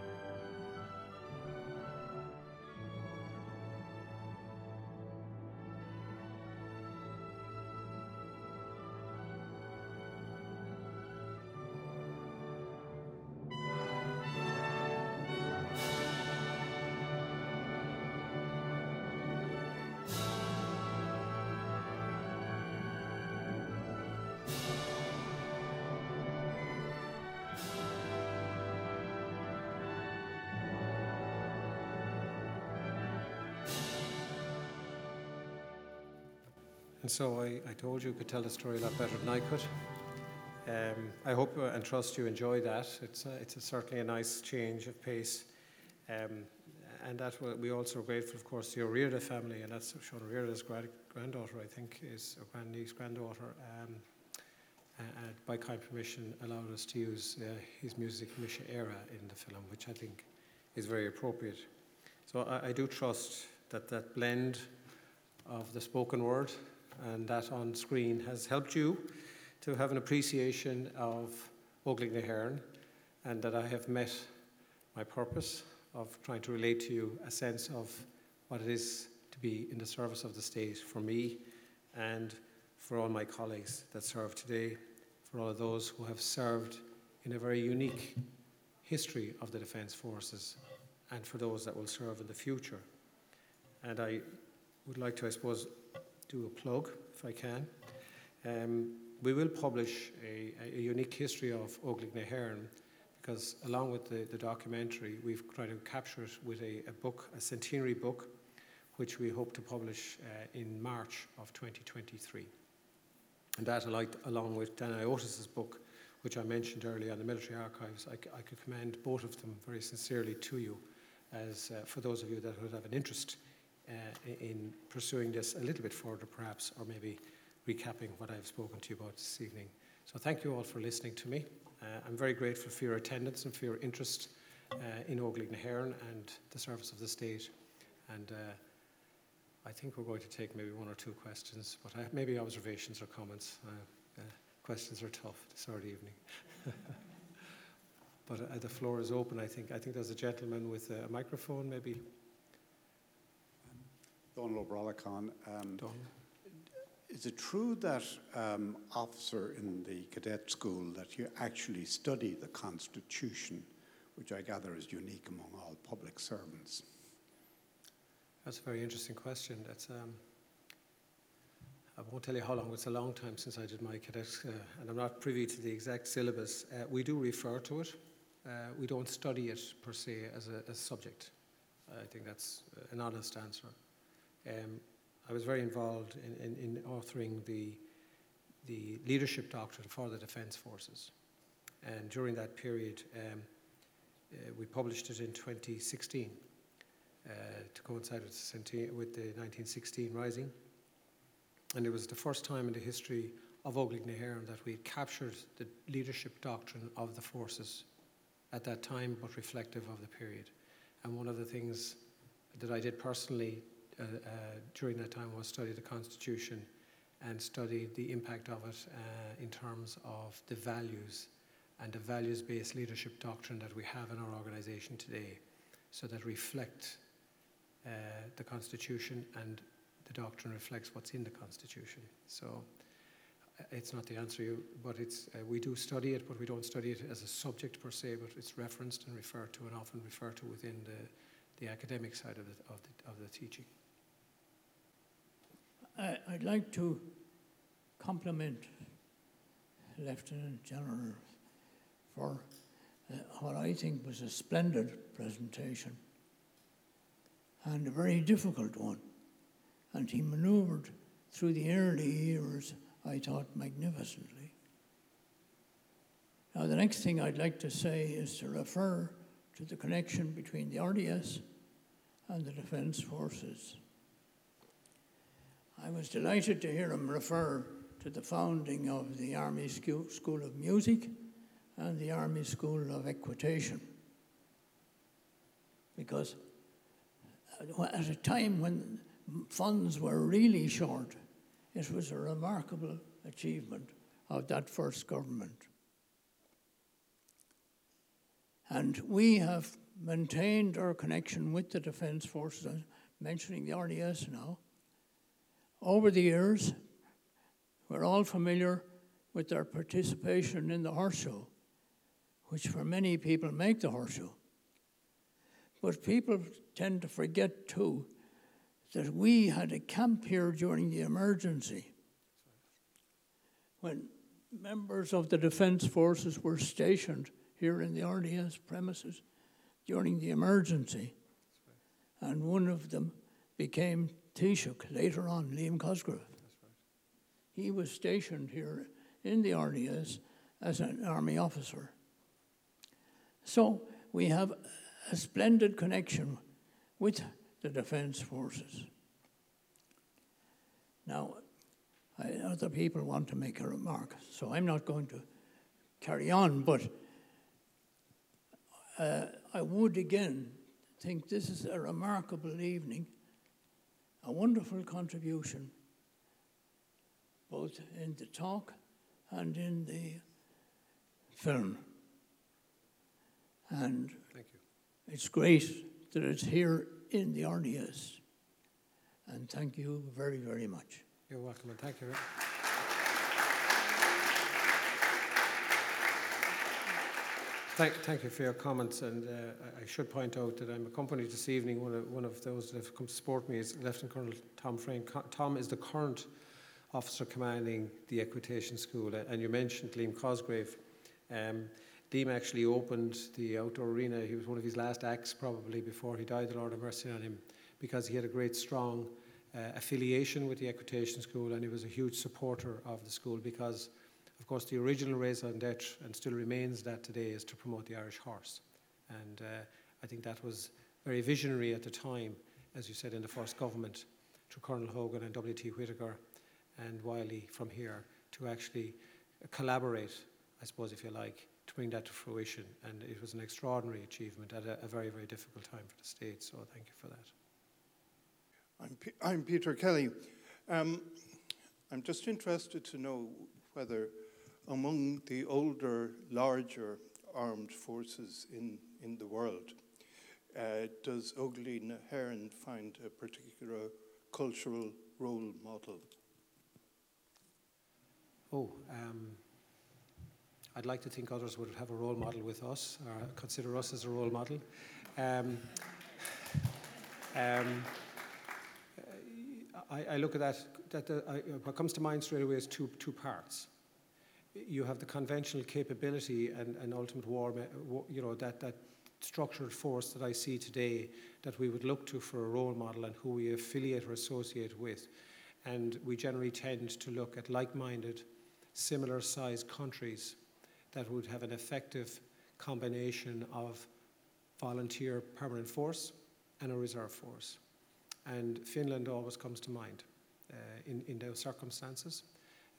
So I, I told you could tell the story a lot better than I could. Um, I hope and trust you enjoy that. It's, a, it's a certainly a nice change of pace. Um, and that we also are grateful, of course, to the Ó Riada family, and that's Sean Ó Riada's granddaughter, I think, is a grandniece, granddaughter. Um, uh, by kind permission, allowed us to use uh, his music, Mise Éire, in the film, which I think is very appropriate. So I, I do trust that that blend of the spoken word and that on screen has helped you to have an appreciation of Óglaigh na and that I have met my purpose of trying to relate to you a sense of what it is to be in the service of the state for me and for all my colleagues that serve today, for all of those who have served in a very unique history of the Defence Forces, and for those that will serve in the future. And I would like to, I suppose, do a plug, if I can. Um, we will publish a, a, unique history of Óglaigh na because along with the, the, documentary, we've tried to capture it with a, a, book, a centenary book, which we hope to publish uh, in March of 2023. And that, along with Dan Ayiotis's book, which I mentioned earlier on the military archives, I, I could commend both of them very sincerely to you, as uh, for those of you that would have an interest in pursuing this a little bit further, perhaps, or maybe recapping what I've spoken to you about this evening. So thank you all for listening to me. Uh, I'm very grateful for your attendance and for your interest uh, in Óglaigh na and the service of the state. And uh, I think we're going to take maybe one or two questions, but I, maybe observations or comments. Uh, uh, questions are tough this early evening. [LAUGHS] but uh, the floor is open, I think. I think there's a gentleman with a microphone, maybe. Donald O'Brolacon. Um, is it true that um, officer in the cadet school that you actually study the Constitution, which I gather is unique among all public servants? That's a very interesting question. That's um, I won't tell you how long. It's a long time since I did my cadet, uh, and I'm not privy to the exact syllabus. Uh, we do refer to it. Uh, we don't study it per se as a, as subject. I think that's an honest answer. Um, I was very involved in, in, in, authoring the, the leadership doctrine for the Defence Forces. And during that period, um, uh, we published it in 2016 uh, to coincide with the, with the 1916 Rising. And it was the first time in the history of na that we captured the leadership doctrine of the forces at that time, but reflective of the period. And one of the things that I did personally uh, uh, during that time was study the Constitution and study the impact of it uh, in terms of the values and the values based leadership doctrine that we have in our organization today, so that reflect uh, the Constitution and the doctrine reflects what's in the Constitution. So uh, it's not the answer, you, but it's, uh, we do study it, but we don't study it as a subject per se, but it's referenced and referred to and often referred to within the, the academic side of the, of the, of the teaching. I, would like to compliment Lieutenant General for uh, what I think was a splendid presentation and a very difficult one. And he maneuvered through the early years, I thought, magnificently. Now, the next thing I'd like to say is to refer to the connection between the RDS and the Defence Forces. I was delighted to hear him refer to the founding of the Army School of Music and the Army School of Equitation. Because uh, at a time when funds were really short, it was a remarkable achievement of that first government. And we have maintained our connection with the Defence Forces, I'm mentioning the RDS now. Over the years, we're all familiar with their participation in the horse show, which for many people make the horse show. But people tend to forget too that we had a camp here during the emergency when members of the Defence Forces were stationed here in the RDS premises during the emergency. And one of them became Taoiseach later on, Liam Cosgrave. Right. He was stationed here in the RDS as an army officer. So we have a splendid connection with the Defence Forces. Now, I, other people want to make a remark, so I'm not going to carry on, but uh, I would again think this is a remarkable evening, a wonderful contribution, both in the talk and in the film. And Thank you. it's great that it's here in the RDS. And thank you very, very much. You're welcome, and thank you. Thank, thank you for your comments, and uh, I- should point out that I'm accompanied this evening. One of, one of those that have come to support me is Lieutenant Colonel Tom Frayne. Tom is the current officer commanding the Equitation School, and you mentioned Liam Cosgrave. Um, Liam actually opened the outdoor arena. He was one of his last acts, probably, before he died. The Lord have mercy on him, because he had a great, strong uh, affiliation with the Equitation School, and he was a huge supporter of the school because of course, the original raison d'etre, and still remains that today, is to promote the Irish horse. And uh, I think that was very visionary at the time, as you said, in the first government, through Colonel Hogan and W.T. Whitaker and Wylie from here, to actually collaborate, I suppose, if you like, to bring that to fruition. And it was an extraordinary achievement at a, a very, very difficult time for the state. So thank you for that. I'm, P- I'm Peter Kelly. Um, I'm just interested to know whether among the older, larger armed forces in, in the world, uh, does Ogilvy Heron find a particular cultural role model? Oh, um, I'd like to think others would have a role model with us, or consider us as a role model. Um, um, I, I, look at that, that uh, I, what comes to mind straight away is two, two parts you have the conventional capability and, and ultimate war, you know, that, that structured force that I see today that we would look to for a role model and who we affiliate or associate with. And we generally tend to look at like minded, similar sized countries that would have an effective combination of volunteer permanent force and a reserve force. And Finland always comes to mind uh, in, in those circumstances.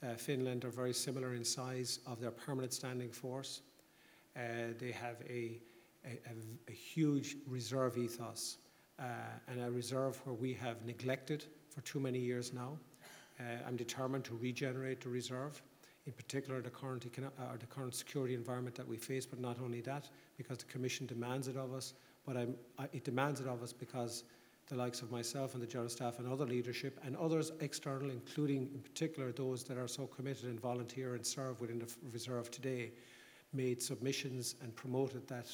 Uh, Finland are very similar in size of their permanent standing force. Uh, they have a, a, a, huge reserve ethos uh, and a reserve where we have neglected for too many years now. Uh, I'm determined to regenerate the reserve, in particular the current, uh, the current security environment that we face, but not only that, because the Commission demands it of us, but I, it demands it of us because the likes of myself and the General Staff and other leadership and others external, including in particular those that are so committed and volunteer and serve within the reserve today, made submissions and promoted that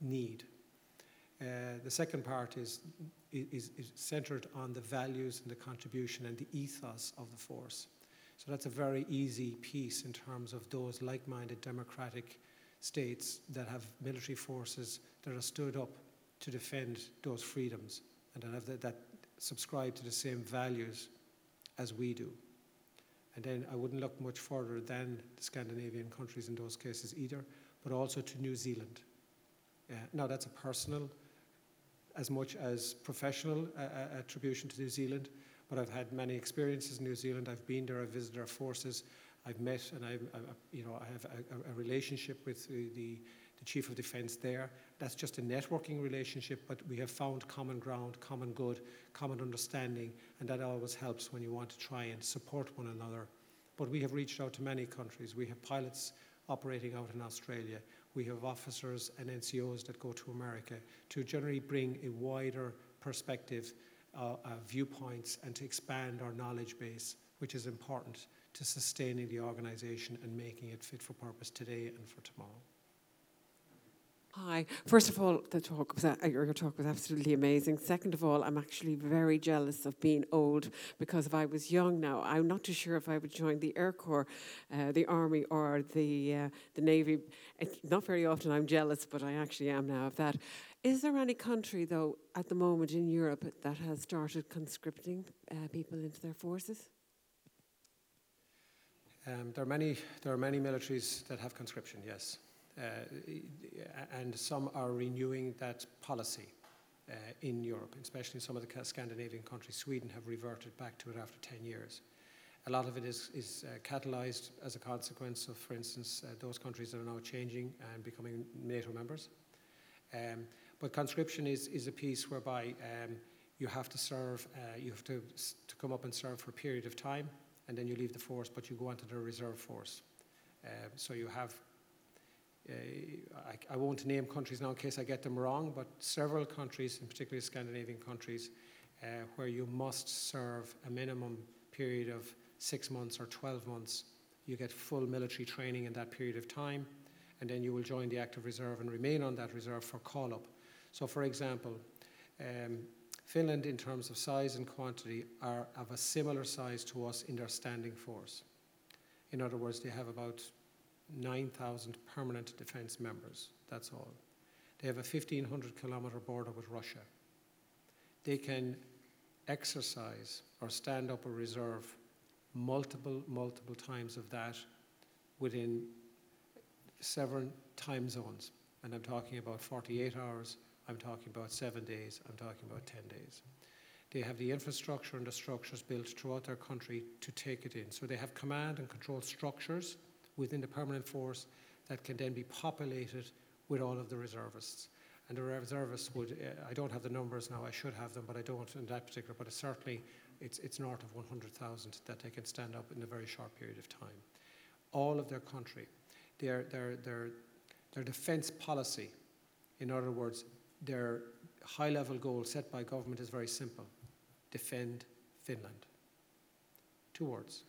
need. Uh, the second part is, is, is centered on the values and the contribution and the ethos of the force. So that's a very easy piece in terms of those like minded democratic states that have military forces that are stood up to defend those freedoms and the, that subscribe to the same values as we do. And then I wouldn't look much further than the Scandinavian countries in those cases either, but also to New Zealand. Uh, now, that's a personal, as much as professional uh, uh, attribution to New Zealand, but I've had many experiences in New Zealand. I've been there, I've visited our forces, I've met, and I've, I, you know, I have a, a relationship with the, the the Chief of Defence there. That's just a networking relationship, but we have found common ground, common good, common understanding, and that always helps when you want to try and support one another. But we have reached out to many countries. We have pilots operating out in Australia. We have officers and NCOs that go to America to generally bring a wider perspective, uh, uh, viewpoints, and to expand our knowledge base, which is important to sustaining the organisation and making it fit for purpose today and for tomorrow. Hi. First of all, the talk was, your talk was absolutely amazing. Second of all, I'm actually very jealous of being old because if I was young now, I'm not too sure if I would join the Air Corps, uh, the Army, or the uh, the Navy. It's not very often I'm jealous, but I actually am now of that. Is there any country, though, at the moment in Europe that has started conscripting uh, people into their forces? Um, there are many. There are many militaries that have conscription. Yes. Uh, and some are renewing that policy. uh, in Europe, especially in some of the Scandinavian countries. Sweden have reverted back to it after 10 years. A lot of it is, is uh, catalyzed as a consequence of, for instance, uh, those countries that are now changing and becoming NATO members. Um, but conscription is, is a piece whereby um, you have to serve, uh, you have to, to come up and serve for a period of time, and then you leave the force, but you go onto the reserve force. Uh, so you have I, I, won't name countries now in case I get them wrong, but several countries, in particular Scandinavian countries, uh, where you must serve a minimum period of six months or 12 months. You get full military training in that period of time, and then you will join the active reserve and remain on that reserve for call up. So, for example, um, Finland, in terms of size and quantity, are of a similar size to us in their standing force. In other words, they have about 9,000 permanent defence members. That's all. They have a 1,500 kilometre border with Russia. They can exercise or stand up a reserve multiple, multiple times of that within several time zones. And I'm talking about 48 hours, I'm talking about seven days, I'm talking about 10 days. They have the infrastructure and the structures built throughout their country to take it in. So they have command and control structures within the permanent force that can then be populated with all of the reservists. And the reservists would, uh, I don't have the numbers now, I should have them, but I don't in that particular, but it's certainly, it's, it's north of 100,000 that they can stand up in a very short period of time. All of their country, their, their, their, their defence policy, in other words, their high level goal set by government is very simple defend Finland. Two words.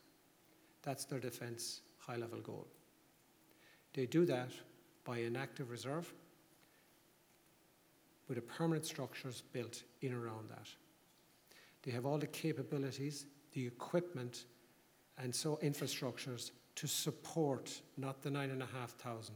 That's their defence high level goal. They do that by an active reserve with a permanent structures built in around that. They have all the capabilities, the equipment, and so infrastructures to support not the nine and a half thousand,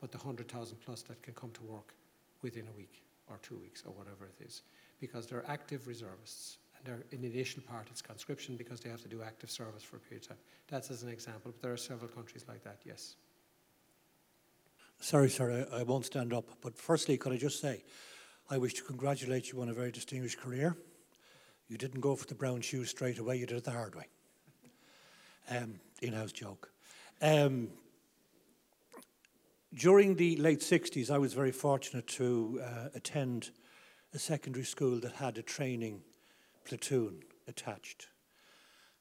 but the hundred thousand plus that can come to work within a week or two weeks or whatever it is, because they're active reservists. And they're, in the initial part, it's conscription because they have to do active service for a period of time. That's as an example, but there are several countries like that, yes. Sorry, sir, I, I won't stand up. But firstly, could I just say, I wish to congratulate you on a very distinguished career. You didn't go for the brown shoes straight away, you did it the hard way. Um, in house joke. Um, during the late 60s, I was very fortunate to uh, attend a secondary school that had a training platoon attached.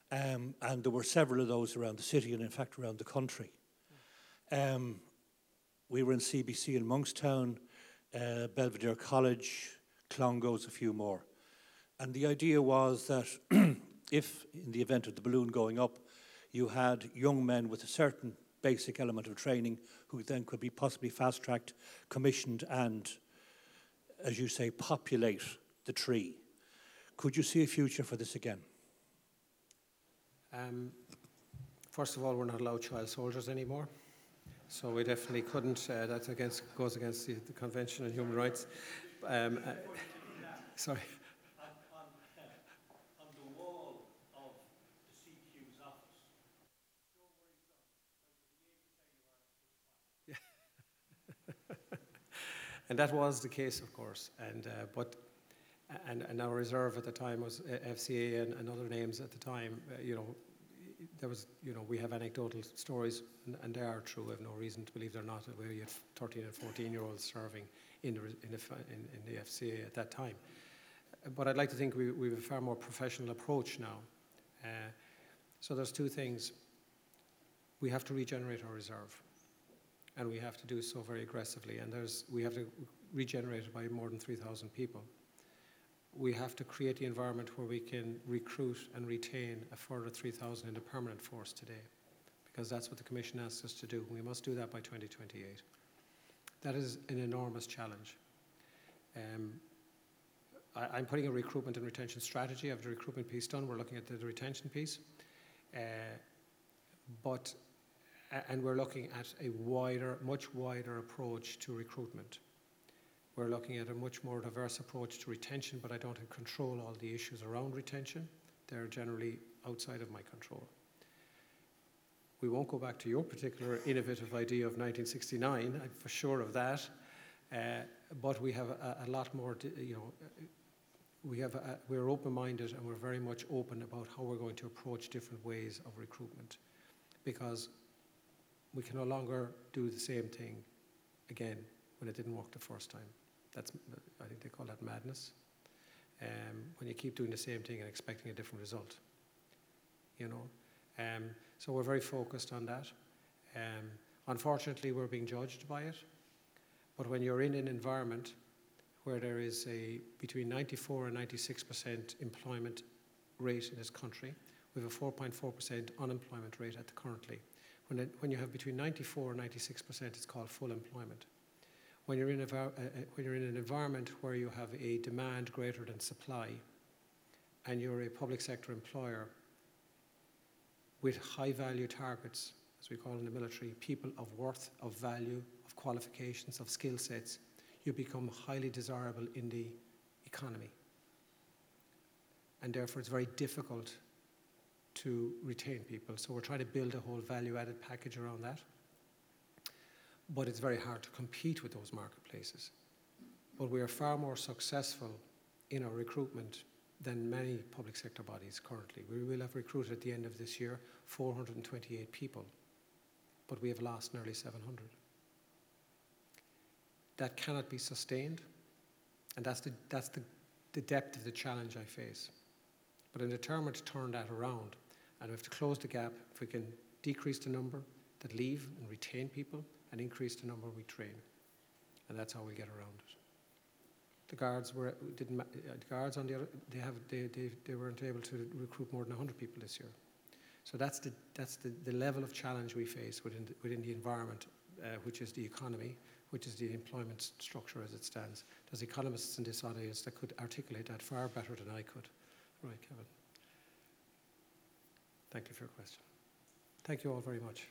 Um, and there were several of those around the city and, in fact, around the country. Um, we were in CBC in Monkstown, uh, Belvedere College, Clongowes, a few more. And the idea was that [CLEARS THROAT] if, in the event of the balloon going up, you had young men with a certain basic element of training who then could be possibly fast tracked, commissioned, and, as you say, populate the tree. Could you see a future for this again? Um, first of all, we're not allowed child soldiers anymore. So we definitely couldn't. Uh, that against, goes against the, the, Convention on Human Rights. Um, uh, sorry. [LAUGHS] and that was the case, of course. And uh, but and, and our reserve at the time was FCA and, and other names at the time. Uh, you know, there was, you know, we have anecdotal stories, and, and, they are true. I have no reason to believe they're not. We had 13 and 14 year olds serving in the, in the, in, in the FCA at that time. But I'd like to think we, we have a far more professional approach now. Uh, so there's two things. We have to regenerate our reserve, and we have to do so very aggressively. And there's, we have to regenerate it by more than 3,000 people we have to create the environment where we can recruit and retain a further 3,000 in the permanent force today, because that's what the Commission asks us to do. We must do that by 2028. That is an enormous challenge. Um, I, am putting a recruitment and retention strategy. I have the recruitment piece done. We're looking at the, the retention piece. Uh, but, and we're looking at a wider, much wider approach to recruitment. We're looking at a much more diverse approach to retention, but I don't control all the issues around retention. They're generally outside of my control. We won't go back to your particular innovative idea of 1969, I'm for sure of that. Uh, but we have a, a lot more, you know, we have a, we're open-minded and we're very much open about how we're going to approach different ways of recruitment because we can no longer do the same thing again when it didn't work the first time. That's, I think they call that madness. Um, when you keep doing the same thing and expecting a different result, you know. Um, so we're very focused on that. Um, unfortunately, we're being judged by it. But when you're in an environment where there is a between 94 and 96 percent employment rate in this country, we have a 4.4 percent unemployment rate at the currently. When, it, when you have between 94 and 96 percent, it's called full employment. When you're, in a, uh, uh, when you're in an environment where you have a demand greater than supply, and you're a public sector employer with high value targets, as we call in the military, people of worth, of value, of qualifications, of skill sets, you become highly desirable in the economy. And therefore, it's very difficult to retain people. So, we're trying to build a whole value added package around that. But it's very hard to compete with those marketplaces. But we are far more successful in our recruitment than many public sector bodies currently. We will have recruited at the end of this year 428 people, but we have lost nearly 700. That cannot be sustained, and that's the, that's the, the depth of the challenge I face. But I'm determined to turn that around, and we have to close the gap if we can decrease the number that leave and retain people and increase the number we train. And that's how we get around it. The guards were didn't uh, the guards on the other they have they, they, they weren't able to recruit more than 100 people this year. So that's the that's the, the level of challenge we face within the, within the environment uh, which is the economy which is the employment structure as it stands. There's economists in this audience that could articulate that far better than I could. Right Kevin. Thank you for your question. Thank you all very much